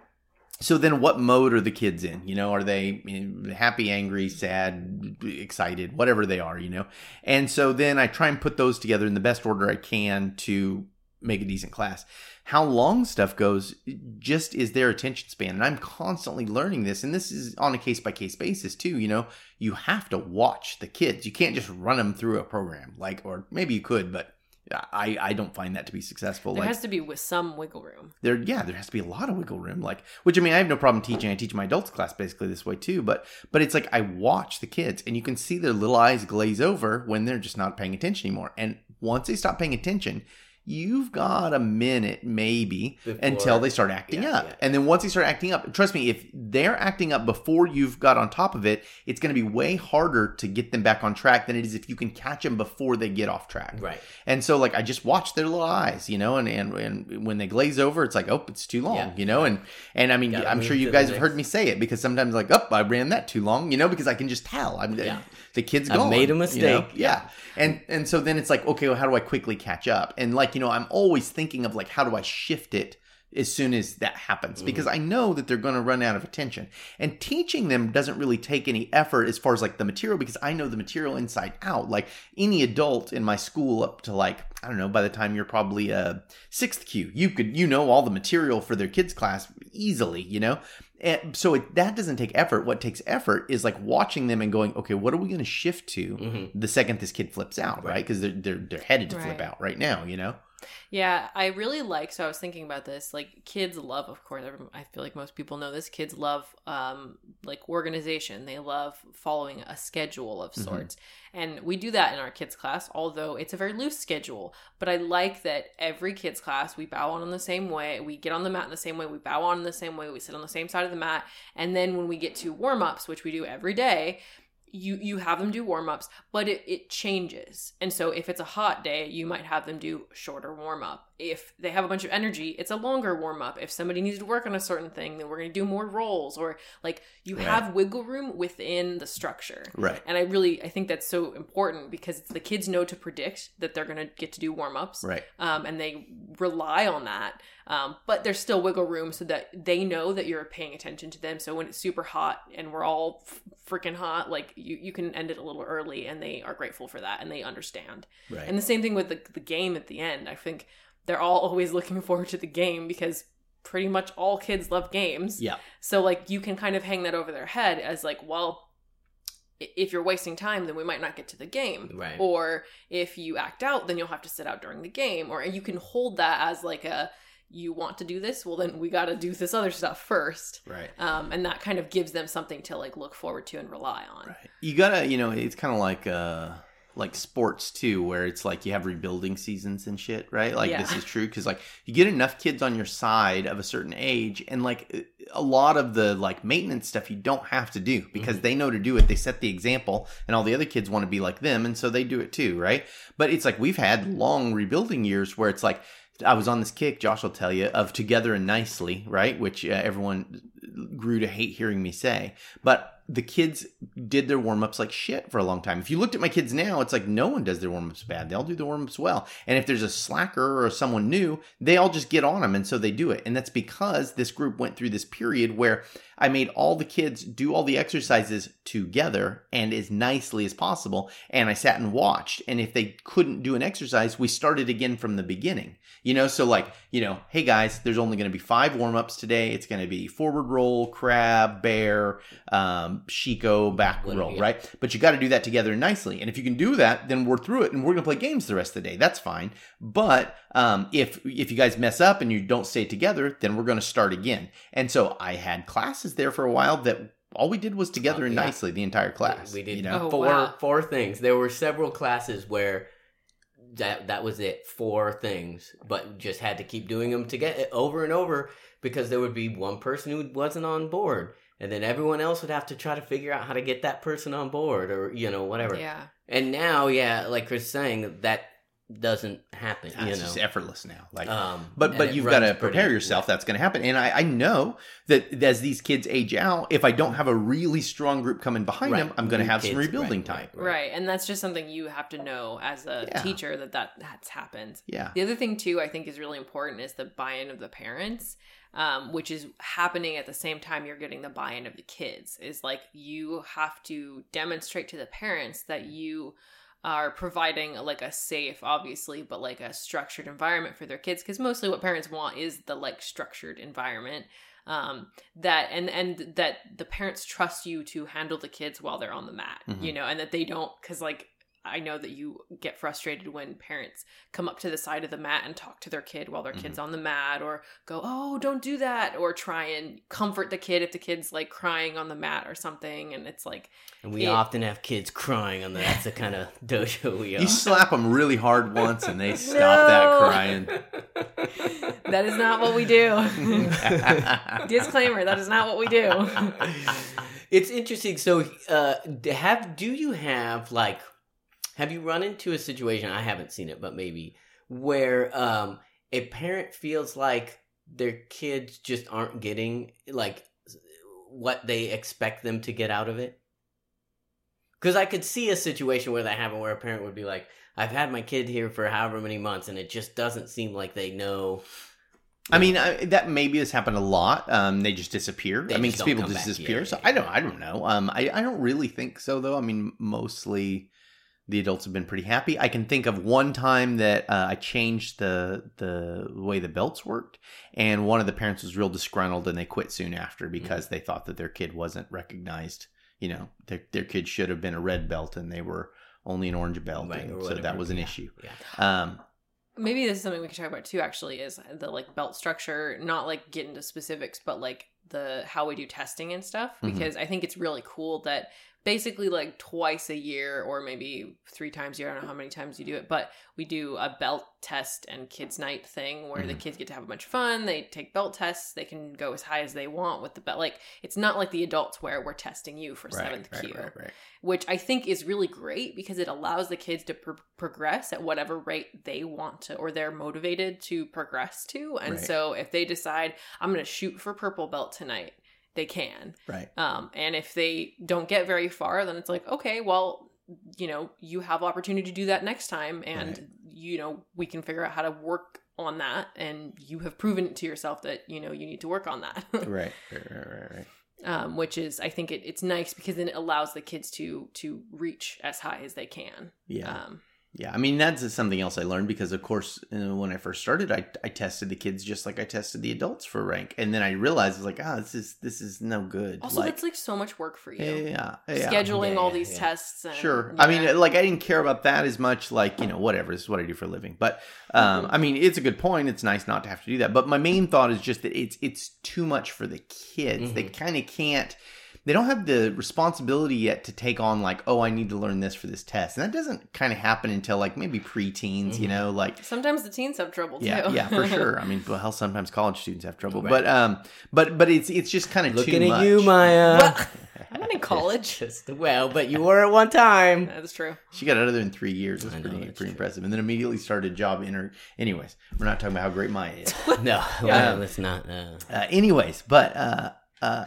so then what mode are the kids in? You know are they eh, happy angry sad excited whatever they are you know? And so then i try and put those together in the best order i can to make a decent class. How long stuff goes just is their attention span. And i'm constantly learning this and this is on a case by case basis too you know? You have to watch the kids. You can't just run them through a program like or maybe you could but I, I don't find that to be successful. there like has to be with some wiggle room. there yeah there has to be a lot of wiggle room like which i mean i have no problem teaching i teach my adults class basically this way too but but it's like i watch the kids and you can see their little eyes glaze over when they're just not paying attention anymore and once they stop paying attention you've got a minute maybe Before- until they start acting Yeah, up yeah. and then once they start acting up trust me if they're acting up before you've got on top of it it's going to be way harder to get them back on track than it is if you can catch them before they get off track right. and so like I just watch their little eyes, you know, and and, and when they glaze over, it's like, oh, it's too long, Yeah. you know, and and I mean, I'm sure you guys have heard me say it because sometimes like, oh, I ran that too long, you know, because I can just tell. I'm Yeah. The kid's I gone. made a you know? mistake. Yeah, and and so then it's like, okay, well, how do I quickly catch up? And like you know, I'm always thinking of like, how do I shift it? As soon as that happens, Mm-hmm. because I know that they're going to run out of attention. And teaching them doesn't really take any effort as far as like the material, because I know the material inside out. Like any adult in my school up to like, I don't know, by the time you're probably a sixth kyu, you could, you know, all the material for their kids' class easily, you know? And so it, that doesn't take effort. What takes effort is like watching them and going, okay, what are we going to shift to Mhm. the second this kid flips out, right? Because they're, they're, they're headed to flip out right now, you know? Yeah, I really like. So I was thinking about this. Like kids love, of course. I feel like most people know this. Kids love, um, like organization. They love following a schedule of Mhm. sorts, and we do that in our kids class. Although it's a very loose schedule, but I like that every kids class we bow on in the same way. We get on the mat in the same way. We bow on in the same way. We sit on the same side of the mat, and then when we get to warm ups, which we do every day, you you have them do warm ups, but it, it changes. And so if it's a hot day, you might have them do shorter warm up. If they have a bunch of energy, it's a longer warm up. If somebody needs to work on a certain thing, then we're going to do more rolls or like you Right. have wiggle room within the structure. Right. And I really I think that's so important because the kids know to predict that they're going to get to do warm ups Right. um, and they rely on that. Um, but there's still wiggle room so that they know that you're paying attention to them. So when it's super hot and we're all f- freaking hot, like you, you can end it a little early, and they are grateful for that and they understand. Right. And the same thing with the, the game at the end. I think they're all always looking forward to the game because pretty much all kids love games. yeah. So like you can kind of hang that over their head as like, well, if you're wasting time, then we might not get to the game. Right. Or if you act out, then you'll have to sit out during the game. Or you can hold that as like a you want to do this, well then we got to do this other stuff first. Right. Um, and that kind of gives them something to like look forward to and rely on. Right. You gotta, you know, it's kind of like uh like sports too, where it's like you have rebuilding seasons and shit, right? Like this is true because like you get enough kids on your side of a certain age, and like a lot of the like maintenance stuff you don't have to do because they know to do it. They set the example, and all the other kids want to be like them, and so they do it too, right? But it's like we've had long rebuilding years where it's like. I was on this kick, Josh will tell you, of together and nicely, right? Which uh, everyone grew to hate hearing me say. But the kids did their warm ups like shit for a long time. If you looked at my kids now, it's like no one does their warm ups bad. They all do their warm ups well. And if there's a slacker or someone new, they all just get on them. And so they do it. And that's because this group went through this period where I made all the kids do all the exercises together and as nicely as possible. And I sat and watched. And if they couldn't do an exercise, we started again from the beginning. You know, so like, you know, hey guys, there's only going to be five warm ups today. It's going to be forward roll, crab, bear, um, Shiko, back What- roll, yeah. right? But you got to do that together nicely. And if you can do that, then we're through it, and we're gonna play games the rest of the day. That's fine. But um, if if you guys mess up and you don't stay together, then we're gonna start again. And so I had classes there for a while that all we did was together and yeah. nicely the entire class. We did you know. Oh, four wow. four things. There were several classes where that that was it, four things, but just had to keep doing them to get over and over because there would be one person who wasn't on board, and then everyone else would have to try to figure out how to get that person on board, or you know whatever. Yeah. And now, yeah, like Chris saying, that doesn't happen. Ah, you it's know, just effortless now. Like um, But but you've got to prepare yourself. That's going to happen, and I, I know that as these kids age out, if I don't have a really strong group coming behind Right. them, I'm going to New have some rebuilding right, time. right, Right. And that's just something you have to know as a Yeah. teacher that, that that's happened. Yeah, The other thing too, I think is really important is the buy-in of the parents, um, which is happening at the same time you're getting the buy-in of the kids. Is like you have to demonstrate to the parents that you are providing like a safe, obviously, but like a structured environment for their kids. Because mostly what parents want is the like structured environment. Um, that and and that the parents trust you to handle the kids while they're on the mat, Mhm. you know, and that they don't because like I know that you get frustrated when parents come up to the side of the mat and talk to their kid while their kid's on the mat or go, "Oh, don't do that," or try and comfort the kid if the kid's like crying on the mat or something and it's like And we it- often have kids crying on the. That's the kind of dojo we are. you slap them really hard once, and they stop No. that crying. that is not what we do. Disclaimer, that is not what we do. it's interesting. So, uh, have do you have like have you run into a situation? I haven't seen it, but maybe where um, a parent feels like their kids just aren't getting like what they expect them to get out of it. Because I could see a situation where that happened, where a parent would be like, "I've had my kid here for however many months, and it just doesn't seem like they know." I mean, I, that maybe has happened a lot. Um, they just disappear. They I mean, just people just disappear. Yeah, so I don't. I don't know. Um, I, I don't really think so though. I mean, mostly the adults have been pretty happy. I can think of one time that uh, I changed the the way the belts worked, and one of the parents was real disgruntled, and they quit soon after because they thought that their kid wasn't recognized. You know, their their kid should have been a red belt, and they were only an orange belt, Right, and or so that was an Yeah, issue. Yeah. Um, Maybe this is something we can talk about too. Actually, is the like belt structure. Not like get into specifics, but like the how we do testing and stuff. Mhm. Because I think it's really cool that basically like twice a year or maybe three times a year. I don't know how many times you do it, but we do a belt test and kids night thing where the Mhm. kids get to have a bunch of fun. They take belt tests. They can go as high as they want with the belt. Like it's not like the adults where we're testing you for seventh right, kyu right, right. which I think is really great because it allows the kids to pro- progress at whatever rate they want to or they're motivated to progress to. And so if they decide I'm going to shoot for purple belt tonight, they can. Right. Um, and if they don't get very far, then it's like, okay, well, you know, you have opportunity to do that next time, and Right. you know, we can figure out how to work on that. And you have proven to yourself that you know you need to work on that. Right, right, right, right, right. um, which is I think it, it's nice because then it allows the kids to to reach as high as they can. Yeah. Um, Yeah, I mean that's something else I learned because, of course, uh, when I first started, I, I tested the kids just like I tested the adults for rank, and then I realized it's like, ah, this is this is no good. also, that's like so much work for you. yeah, yeah, Scheduling Yeah, all these yeah. tests. And, sure. I mean, like I didn't care about that as much. Like you know, whatever. This is what I do for a living. But um, Mhm. I mean, it's a good point. It's nice not to have to do that. But my main thought is just that it's it's too much for the kids. They Mhm. kind of can't. They don't have the responsibility yet to take on like, oh, I need to learn this for this test, and that doesn't kind of happen until like maybe preteens. You Mhm. know, like sometimes the teens have trouble too. yeah, yeah, for sure. I mean, well, hell, sometimes college students have trouble, Right. but um, but but it's it's just kind of Looking too at much. you, Maya. Well, I'm not in college. Just, well, but you were at one time. That's true. She got other in three years. It's I know, pretty that's pretty true. impressive, and then immediately started a job in her. Anyways, we're not talking about how great Maya is. No, Yeah. well, let's not. Uh, uh, anyways, but uh, uh,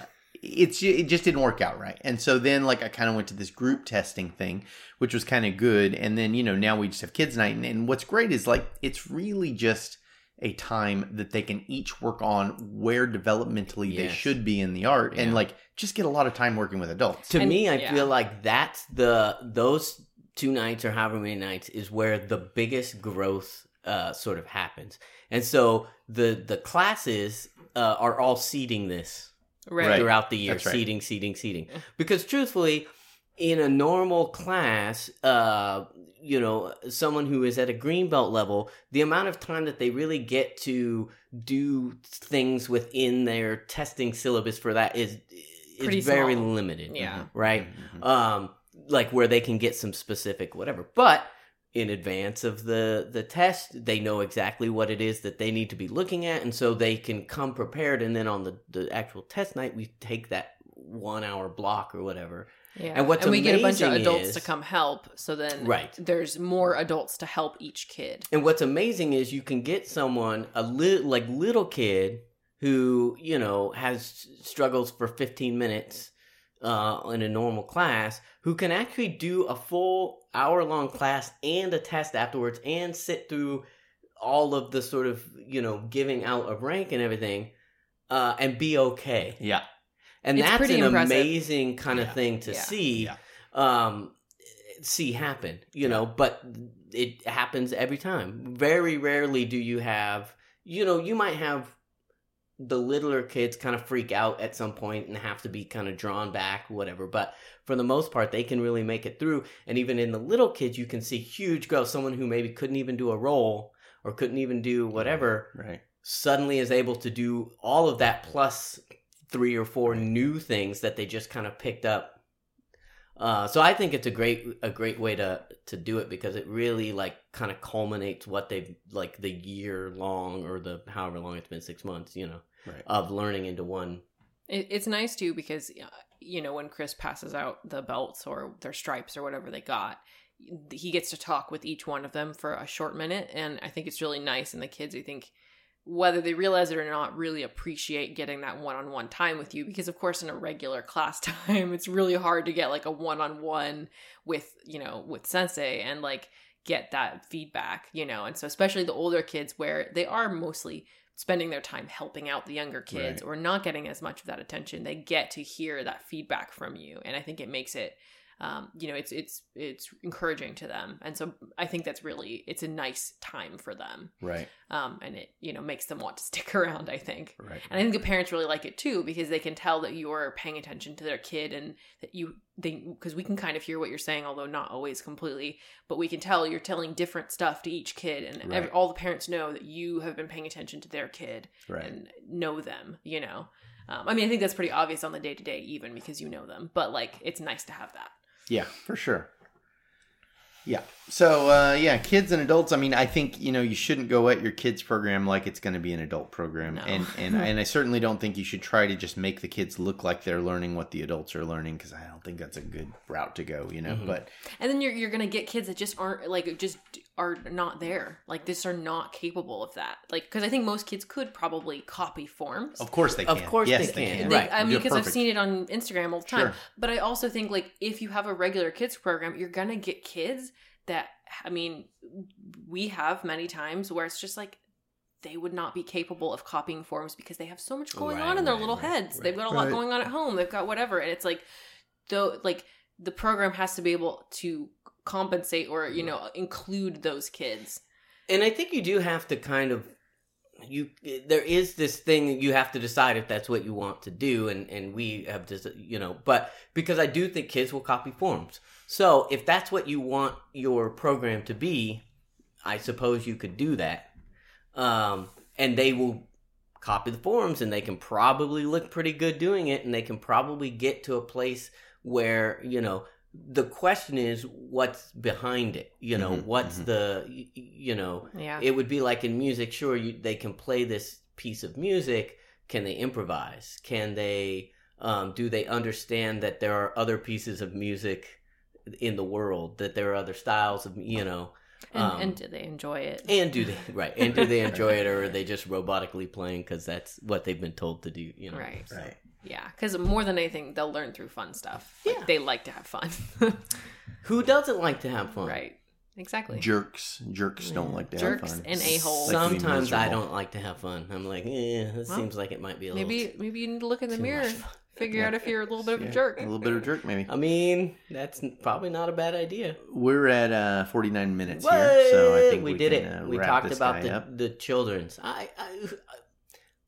it's it just didn't work out right, and so then like I kind of went to this group testing thing, which was kind of good, and then you know now we just have kids night, and, and what's great is like it's really just a time that they can each work on where developmentally they should be in the art, and like just get a lot of time working with adults. to And- me, I yeah. feel like that's the those two nights or however many nights is where the biggest growth uh, sort of happens, and so the the classes uh, are all seeding this Right. Right. throughout the year, That's right. seeding, seeding, seeding. Because truthfully, in a normal class, uh, you know, someone who is at a green belt level, the amount of time that they really get to do things within their testing syllabus for that is Pretty is very small. limited. Yeah. Right. Mhm. Um, like where they can get some specific whatever, but in advance of the the test, they know exactly what it is that they need to be looking at, and so they can come prepared. And then on the the actual test night, we take that one hour block or whatever. Yeah. And what's we get a bunch of adults is- to come help, so then Right. there's more adults to help each kid. And what's amazing is you can get someone a little like little kid who you know has struggles for 15 minutes uh, in a normal class who can actually do a full hour long class and a test afterwards and sit through all of the sort of you know giving out of rank and everything uh, and be okay Yeah. and It's that's an impressive. amazing kind of Yeah. thing to Yeah. see Yeah. um see happen you know but it happens every time very rarely do you have you know you might have the littler kids kind of freak out at some point and have to be kind of drawn back whatever but for the most part they can really make it through and even in the little kids you can see huge growth someone who maybe couldn't even do a roll or couldn't even do whatever Right. suddenly is able to do all of that plus three or four new things that they just kind of picked up. Uh, so I think it's a great a great way to to do it because it really like kind of culminates what they've like the year long or the however long it's been six months you know Right. of learning into one. It, it's nice too because uh, you know when Chris passes out the belts or their stripes or whatever they got, he gets to talk with each one of them for a short minute, and I think it's really nice. And the kids, I think, whether they realize it or not, really appreciate getting that one-on-one time with you because, of course, in a regular class time, it's really hard to get like a one-on-one with you know with Sensei and like get that feedback, you know. And so especially the older kids where they are mostly spending their time helping out the younger kids Right. or not getting as much of that attention they get to hear that feedback from you and i think it makes it um, you know it's it's it's encouraging to them and so i think that's really it's a nice time for them Right. um, and it you know makes them want to stick around i think Right. and I think the parents really like it too because they can tell that you're paying attention to their kid and that you they because we can kind of hear what you're saying, although not always completely. But we can tell you're telling different stuff to each kid, and every, all the parents know that you have been paying attention to their kid Right. and know them. You know, um, I mean, I think that's pretty obvious on the day to day, even because you know them. But like, it's nice to have that. Yeah, for sure. Yeah. So uh, yeah, kids and adults. I mean, I think you know you shouldn't go at your kids program like it's going to be an adult program, No. and and and I certainly don't think you should try to just make the kids look like they're learning what the adults are learning because I don't think that's a good route to go. You know, Mhm. but And then you're you're gonna get kids that just aren't like just are not there, like this are not capable of that. Like because I think most kids could probably copy forms. of course they can. Of course yes, they can. can. They- Right. I mean, because I've seen it on Instagram all the time. Sure. But I also think like if you have a regular kids program, you're gonna get kids that I mean, we have many times where it's just like they would not be capable of copying forms because they have so much going Right, on in their right, little right, heads. They've got a lot going on at home. They've got whatever, and it's like though like the program has to be able to compensate or you know include those kids. And I think you do have to kind of you there is this thing that you have to decide if that's what you want to do and and we have to you know but because I do think kids will copy forms. So if that's what you want your program to be, I suppose you could do that. Um and they will copy the forms and they can probably look pretty good doing it and they can probably get to a place where, you know, the question is what's behind it you know Mhm, what's mhm. the y- y- you know Yeah. it would be like in music sure you, they can play this piece of music can they improvise can they um, do they understand that there are other pieces of music in the world that there are other styles of you know and, um, and do they enjoy it? and do they right and do they enjoy it or are they just robotically playing because that's what they've been told to do you know Right. Right. Yeah, because more than anything, they'll learn through fun stuff. Like, Yeah. they like to have fun. who doesn't like to have fun right. Exactly. Jerks, jerks don't like to Jerks have fun. Jerks and a-holes. Like sometimes i don't like to have fun i'm like eh, this Well, seems like it might be a little Maybe maybe you need to look in the mirror, figure Yeah. out if you're a little bit of Yeah, a jerk. A little bit of jerk, maybe. I mean, that's probably not a bad idea. We're at uh, 49 minutes here, so I think we, we, did can, it. Uh, we wrap talked this about guy the up. the children's. I, I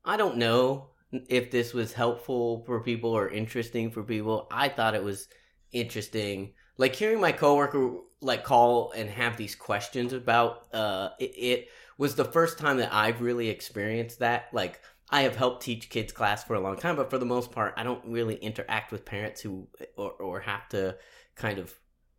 I don't know if this was helpful for people or interesting for people. I thought it was interesting. Like hearing my coworker like call and have these questions about uh it, it was the first time that I've really experienced that. Like I have helped teach kids class for a long time, but for the most part, I don't really interact with parents who or or have to kind of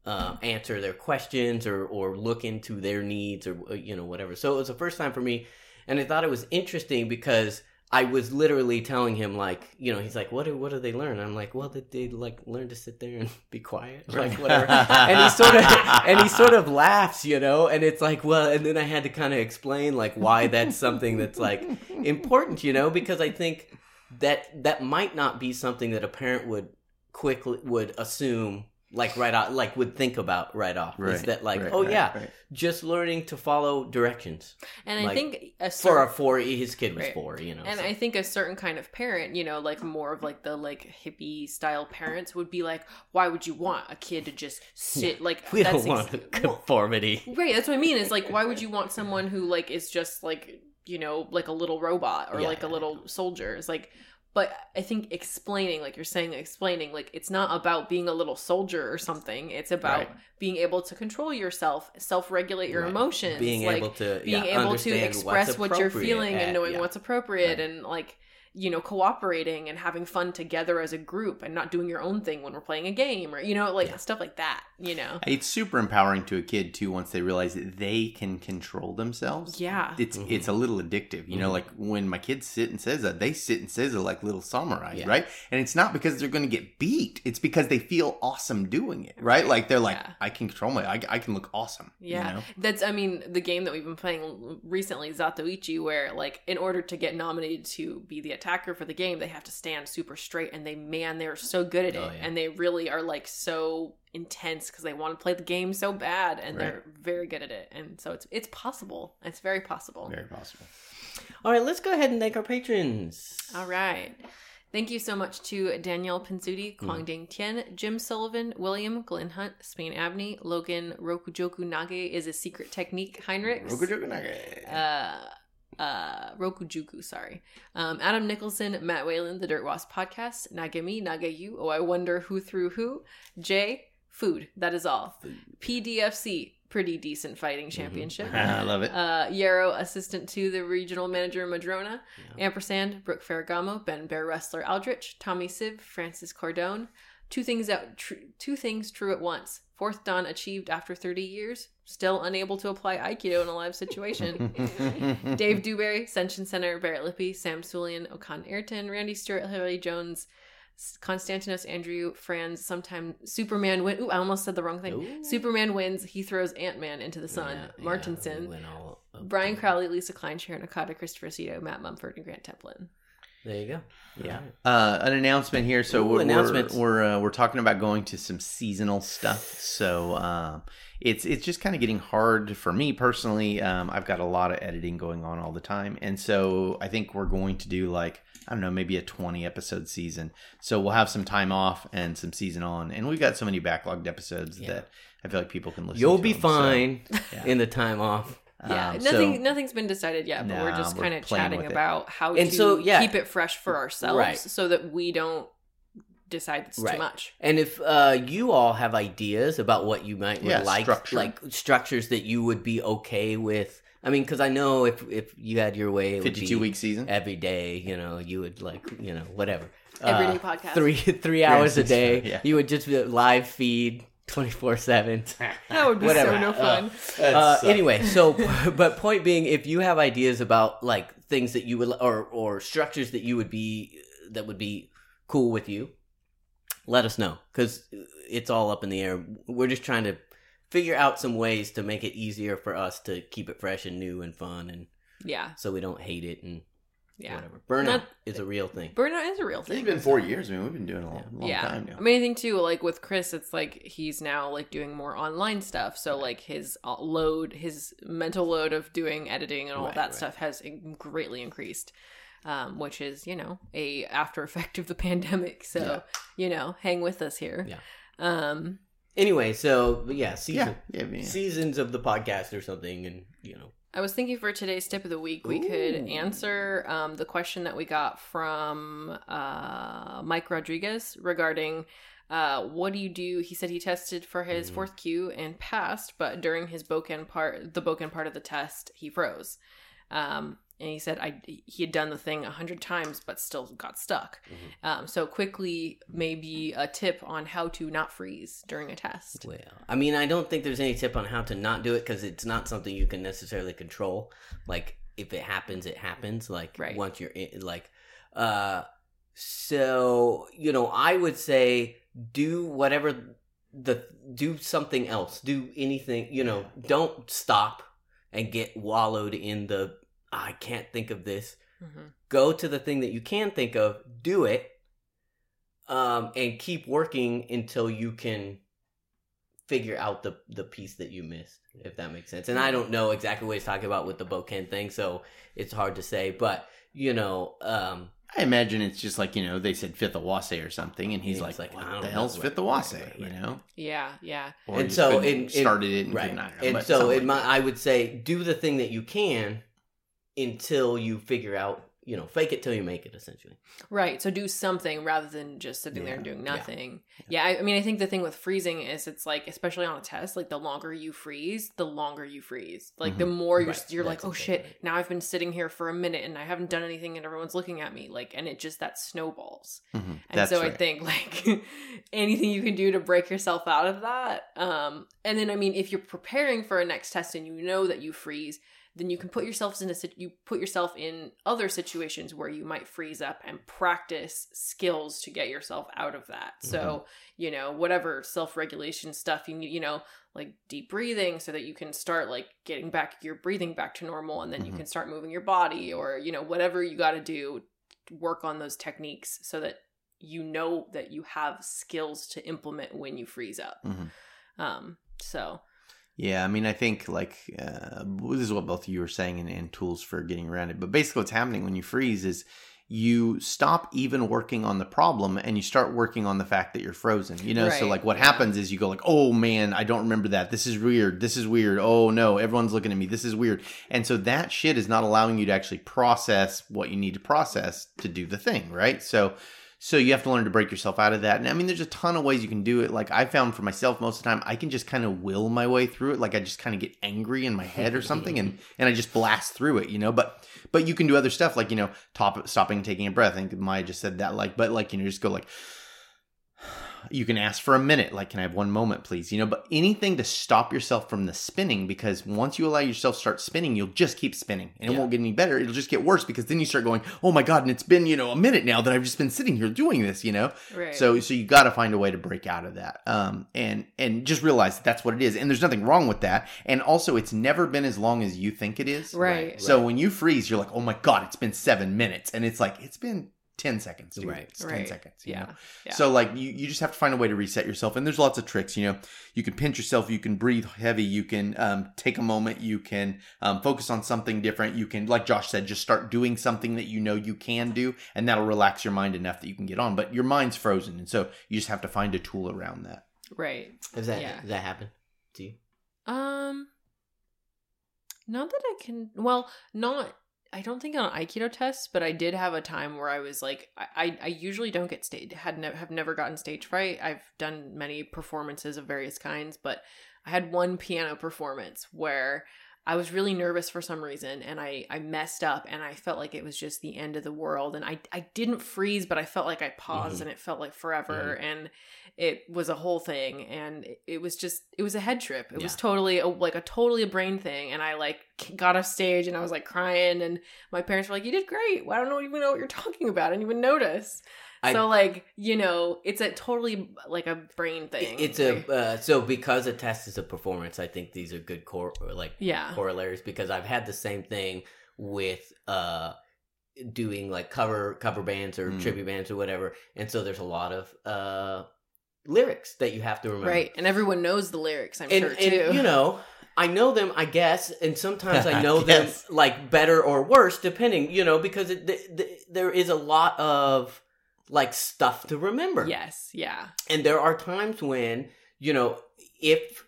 uh, answer their questions or or look into their needs or you know whatever. So it was the first time for me, and I thought it was interesting because I was literally telling him like, you know, he's like, what do what do they learn? I'm like, well, they, they like learn to sit there and be quiet, like whatever. and he sort of and he sort of laughs, you know, and it's like, well, and then I had to kind of explain like why that's something that's like important, you know, because I think that that might not be something that a parent would quickly would assume like right off like would think about right off is that like right, oh right, yeah right. just learning to follow directions And I think a for a four his kid was Right. four you know and so. I think a certain kind of parent, you know, like more of like the like hippie style parents would be like, why would you want a kid to just sit like we that's don't want ex- conformity Right, that's what I mean. Is like, why would you want someone who like is just like you know like a little robot or Yeah, like a yeah, little soldier? It's like, but I think explaining, like you're saying, explaining, like it's not about being a little soldier or something. It's about Right. being able to control yourself, self-regulate your Right. emotions, being like able to being yeah, able to express what you're feeling and knowing yeah. what's appropriate Right. and like you know cooperating and having fun together as a group and not doing your own thing when we're playing a game or you know like Yeah. stuff like that you know It's super empowering to a kid too once they realize that they can control themselves. yeah It's Mhm. it's a little addictive, you know. Mhm. Like when my kids sit and says that, they sit and says it like little samurai Yeah. right? And it's not because they're going to get beat; it's because they feel awesome doing it, right? Like they're like, Yeah. I can control my, I, I can look awesome. you Yeah, know? that's I mean the game that we've been playing recently, Zatoichi, where like in order to get nominated to be the attacker for the game, they have to stand super straight, and they man they're so good at it, Oh, yeah. and they really are like so intense because they want to play the game so bad, and Right. they're very good at it, and so it's it's possible, it's very possible. Very possible. all right let's go ahead and thank our patrons All right. Thank you so much to Danielle Pinsuti, Hmm. Kwang Ding Tian, Jim Sullivan, William, Glenn Hunt, Spain Abney, Logan, Rokujoku Nage is a secret technique, Heinrichs. uh, uh, Rokujuku, sorry. Um, Adam Nicholson, Matt Whalen, The Dirt Wasp Podcast, Nagami, Nagayu, Oh, I Wonder Who Threw Who, Jay, Food, that is all. PDFC, Pretty Decent Fighting Championship. I love it. Uh, Yarrow, assistant to the regional manager Madrona. Yeah. Ampersand, Brooke Ferragamo, Ben Bear Wrestler Aldrich, Tommy Siv, Francis Cordone. Two things out, tr- two things true at once. Fourth dan achieved after 30 years. Still unable to apply Aikido in a live situation. Dave Dewberry, Senshin Center, Barrett Lippy, Sam Sulian, Okan Ayrton, Randy Stewart, Hilary Jones, Constantinos Andrew, Franz, sometime Superman win. Ooh, I almost said the wrong thing. Ooh. Superman wins. He throws Ant Man into the sun. Yeah, yeah, Martinson. we went all up Brian. Crowley, Lisa Klein, Sharon Okada, Christopher Cito, Matt Mumford, and Grant Templin. There you go Yeah. Uh, an announcement here. So Ooh, we're announcements. we're uh, we're talking about going to some seasonal stuff. So um, it's it's just kind of getting hard for me personally. Um, I've got a lot of editing going on all the time, and so I think we're going to do like I don't know, maybe a twenty episode season. So we'll have some time off and some season on, and we've got so many backlogged episodes Yeah. that I feel like people can listen. you'll be them. So, fine yeah. in the time off Yeah, Um, nothing so- nothing's been decided yet, but we're just kind of chatting with it. about how And to so, yeah. keep it fresh for ourselves Right. so that we don't decide it's Right. too much. And if uh, you all have ideas about what you might Yeah, like, structure. like structures that you would be okay with, I mean, because I know if if you had your way, it would fifty-two be week season. every day. You know, you would like, you know, whatever. Everyday Uh, podcast. three three hours a day. Yeah. You would just be live feed twenty four seven. That would be Whatever. so no fun. Uh, anyway, so but point being, if you have ideas about like things that you would or or structures that you would be that would be cool with you, let us know because it's all up in the air. We're just trying to figure out some ways to make it easier for us to keep it fresh and new and fun, and yeah, so we don't hate it and yeah. whatever. Burnout Not- is a real thing. Burnout is a real It's thing. been four years. I mean, we've been doing it a long, long yeah. time now. I mean, I think too, like with Chris, it's like he's now like doing more online stuff. So like his uh, load, his mental load of doing editing and all Right, that right. stuff has greatly increased. Um, which is, you know, a after effect of the pandemic. So, Yeah. you know, hang with us here. Yeah. Um, Anyway, so yeah, season, yeah, yeah, yeah. seasons of the podcast or something, and you know, I was thinking for today's tip of the week, we could answer um, the question that we got from uh, Mike Rodriguez regarding Uh, what do you do? He said he tested for his Mhm. fourth kyu and passed, but during his bokken part, the bokken part of the test, he froze. Um, and he said I he had done the thing a hundred times, but still got stuck. Mhm. Um, so quickly, maybe a tip on how to not freeze during a test. Well, I mean, I don't think there's any tip on how to not do it because it's not something you can necessarily control. Like, if it happens, it happens. Like, Right. once you're in, like, uh, so you know, I would say do whatever the do something else. Do anything. You know, don't stop and get wallowed in the I can't think of this hmm go to the thing that you can think of, do it, um, and keep working until you can figure out the the piece that you missed, if that makes sense. And I don't know exactly what he's talking about with the bokken thing, so it's hard to say. But you know, um, I imagine it's just like you know they said fifth Awase or something, and he's Yeah, like, like, "What I the hell's fifth right, Awase?" right, right. You know, Yeah, yeah. or And so couldn't- in- in- started it and right, couldn't, know, and so something in like my, I would say do the thing that you can until you figure out. You know, fake it till you make it. Essentially, Right. So do something rather than just sitting there and Yeah. doing Yeah. nothing. Yeah. I, I mean, I think the thing with freezing is it's like, especially on a test, like the longer you freeze, the longer you freeze. Like the more you're Mm-hmm. Right. you're like, oh shit, right. now I've been sitting here for a minute and I haven't done anything and everyone's looking at me. Like, and it just that snowballs. Mhm. And That's so I think like anything you can do to break yourself out of that. Um, and then I mean, if you're preparing for a next test and you know that you freeze, then you can put yourself in a you put yourself in other situations where you might freeze up and practice skills to get yourself out of that. So you know whatever self regulation stuff you need, you know like deep breathing so that you can start like getting back your breathing back to normal and then you Mhm. can start moving your body or you know whatever you got to do work on those techniques so that you know that you have skills to implement when you freeze up. Mhm. Um, so Yeah, I mean, I think like uh, this is what both you were saying, and, and tools for getting around it. But basically, what's happening when you freeze is you stop even working on the problem and you start working on the fact that you're frozen. You know, so like what yeah. happens is you go like, "Oh man, I don't remember that. This is weird. This is weird. Oh no, everyone's looking at me. This is weird." And so that shit is not allowing you to actually process what you need to process to do the thing, right? So so you have to learn to break yourself out of that. And I mean, there's a ton of ways you can do it. Like I found for myself, most of the time, I can just kind of will my way through it. Like I just kind of get angry in my head or something, and and I just blast through it, you know. But but you can do other stuff like you know, top stopping, taking a breath. I think Maya just said that. Like, but like you know, just go like. You can ask for a minute, like, can I have one moment, please? You know, but anything to stop yourself from the spinning, because once you allow yourself to start spinning, you'll just keep spinning, and it Yeah. won't get any better. It'll just get worse because then you start going, "Oh my god!" And it's been you know a minute now that I've just been sitting here doing this, you know. right. So so you got to find a way to break out of that. Um and and just realize that that's what it is and there's nothing wrong with that. And also it's never been as long as you think it is. right. So when you freeze you're like, "Oh my god, it's been 7 minutes." And it's like, "It's been 10 seconds, dude. Right. It's 10 Right. seconds, you Yeah. know? Yeah. So like you, you just have to find a way to reset yourself and there's lots of tricks, you know. You can pinch yourself, you can breathe heavy, you can um, take a moment, you can um, focus on something different, you can like Josh said just start doing something that you know you can do and that'll relax your mind enough that you can get on, but your mind's frozen and so you just have to find a tool around that. right. has that Yeah. has that happened to you? Um, not that I can. Well, not. I don't think on Aikido tests, but I did have a time where I was like, I, I, usually don't get stage, had ne- have never gotten stage fright. I've done many performances of various kinds, but I had one piano performance where I was really nervous for some reason and I, I messed up and I felt like it was just the end of the world. And I, I didn't freeze, but I felt like I paused Mhm. and it felt like forever. And it was a whole thing. And it- it was just, it was a head trip. It was totally a, like a totally a brain thing. And I like got off stage and I was like crying. And my parents were like, you did great. Well, I don't even know what you're talking about. I didn't even notice. I- so like, you know, it's a totally like a brain thing. It's a uh, so because a test is a performance. I think these are good core like yeah. corollaries because I've had the same thing with uh doing like cover cover bands or Mm. tribute bands or whatever, and so there's a lot of uh lyrics that you have to remember. Right. And everyone knows the lyrics, I'm and, sure and, too. you know i know them i guess and sometimes i I know them like better or worse depending you know because it, th- th- there is a lot of like stuff to remember yes. Yeah. and there are times when you know if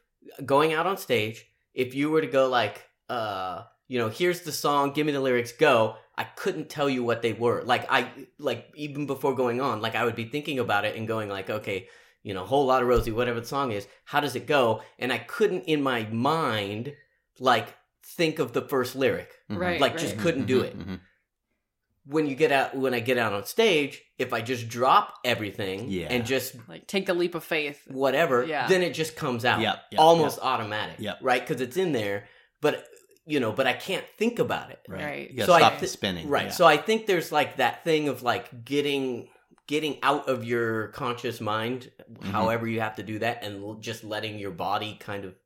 going out on stage if you were to go like uh you know here's the song give me the lyrics go i couldn't tell you what they were like i like even before going on like i would be thinking about it and going like okay you know, Whole Lotta Rosie, whatever the song is. How does it go? And I couldn't in my mind like think of the first lyric. Mhm. Right. Like just couldn't do Mhm, it. mhm. When you get out, when I get out on stage, if I just drop everything Yeah. and just Like take the leap of faith. whatever, Yeah. then it just comes out Yep, yep, almost automatic, Yep. right? Because it's in there, but you know, but I can't think about it, Right. Right. You gotta So I stop the spinning. right? Yeah. So I think there's like that thing of like getting getting out of your conscious mind, Mm-hmm. however you have to do that, and just letting your body kind of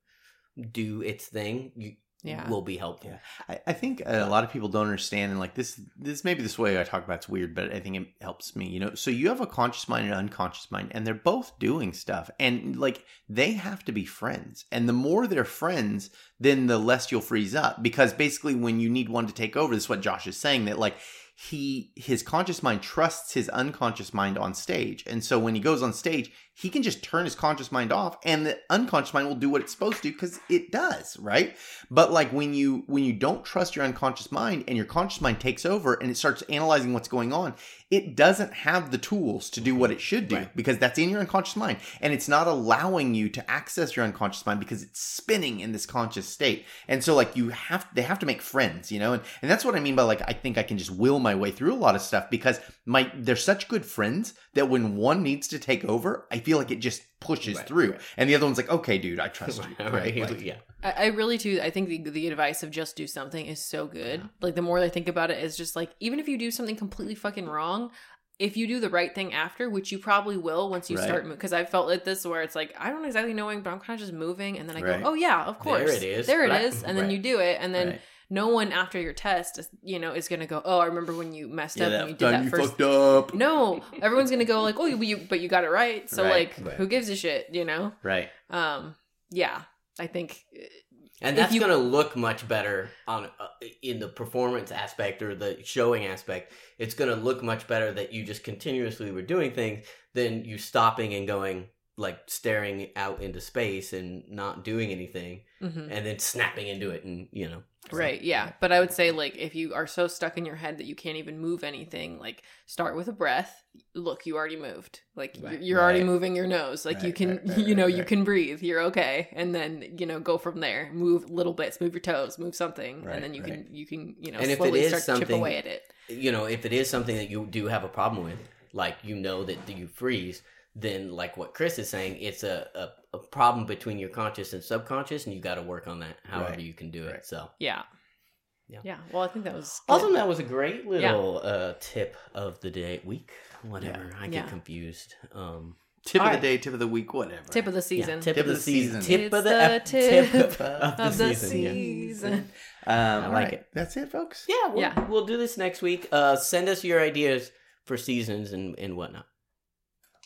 do its thing. You, Yeah. will be helpful. Yeah. I, I think uh, a lot of people don't understand, and like this, this maybe this way I talk about it's weird, but I think it helps me. You know, so you have a conscious mind and unconscious mind, and they're both doing stuff, and like they have to be friends. And the more they're friends, then the less you'll freeze up, because basically when you need one to take over, this is what Josh is saying that like he his conscious mind trusts his unconscious mind on stage and so when he goes on stage he can just turn his conscious mind off and the unconscious mind will do what it's supposed to because it does right? But like when you when you don't trust your unconscious mind and your conscious mind takes over and it starts analyzing what's going on it doesn't have the tools to do what it should do Right. because that's in your unconscious mind and it's not allowing you to access your unconscious mind because it's spinning in this conscious state. And so like you have they have to make friends you know? And, and that's what i mean by like i think i can just will my way through a lot of stuff because my they're such good friends that when one needs to take over i feel like it just pushes Right, through right. and the other one's like okay dude i trust you right? right? Like, yeah. I, I really do. I think the, the advice of just do something is so good. Like the more I think about it, is just like even if you do something completely fucking wrong, if you do the right thing after, which you probably will once you Right. start, because I felt like this where it's like I don't exactly knowing, but I'm kind of just moving, and then I Right. go, oh yeah, of course, There it is. there it Right. is, and then Right. you do it, and then Right. No one after your test, is, you know, is gonna go, oh, I remember when you messed yeah up and you did that you first. fucked up No, everyone's gonna go like, oh, you, you, but you got it right, so Right, like, right. who gives a shit, you know? right Um, yeah, I think And that's you- going to look much better on uh, in the performance aspect or the showing aspect. It's going to look much better that you just continuously were doing things than you stopping and going like staring out into space and not doing anything mhm. and then snapping into it and you know Right, yeah. But I would say like if you are so stuck in your head that you can't even move anything, like start with a breath. Look, you already moved. Like Right. you're, you're already moving your nose. Like you can right, right, you know, right, you can breathe. You're okay. And then, you know, go from there. Move little bits, move your toes, move something, Right, and then you right. can you can, you know, And if it slowly is start to chip away at it. you know if it is something that you do have a problem with like you know that you freeze then like what chris is saying it's a, a, a problem between your conscious and subconscious and you got to work on that however Right. you can do it so Yeah. Yeah. Yeah. Well, I think that was good. Awesome. That was a great little uh, tip of the day, week, whatever. I get Yeah. confused. Um, tip of Alright. the day tip of the week whatever tip of the yeah, season. tip, of the season. Tip of the, the ep- tip of, of the season. yeah. season. um, I like right. it. that's it folks Yeah, we'll, Yeah. we'll do this next week. Uh, send us your ideas for seasons and, and whatnot.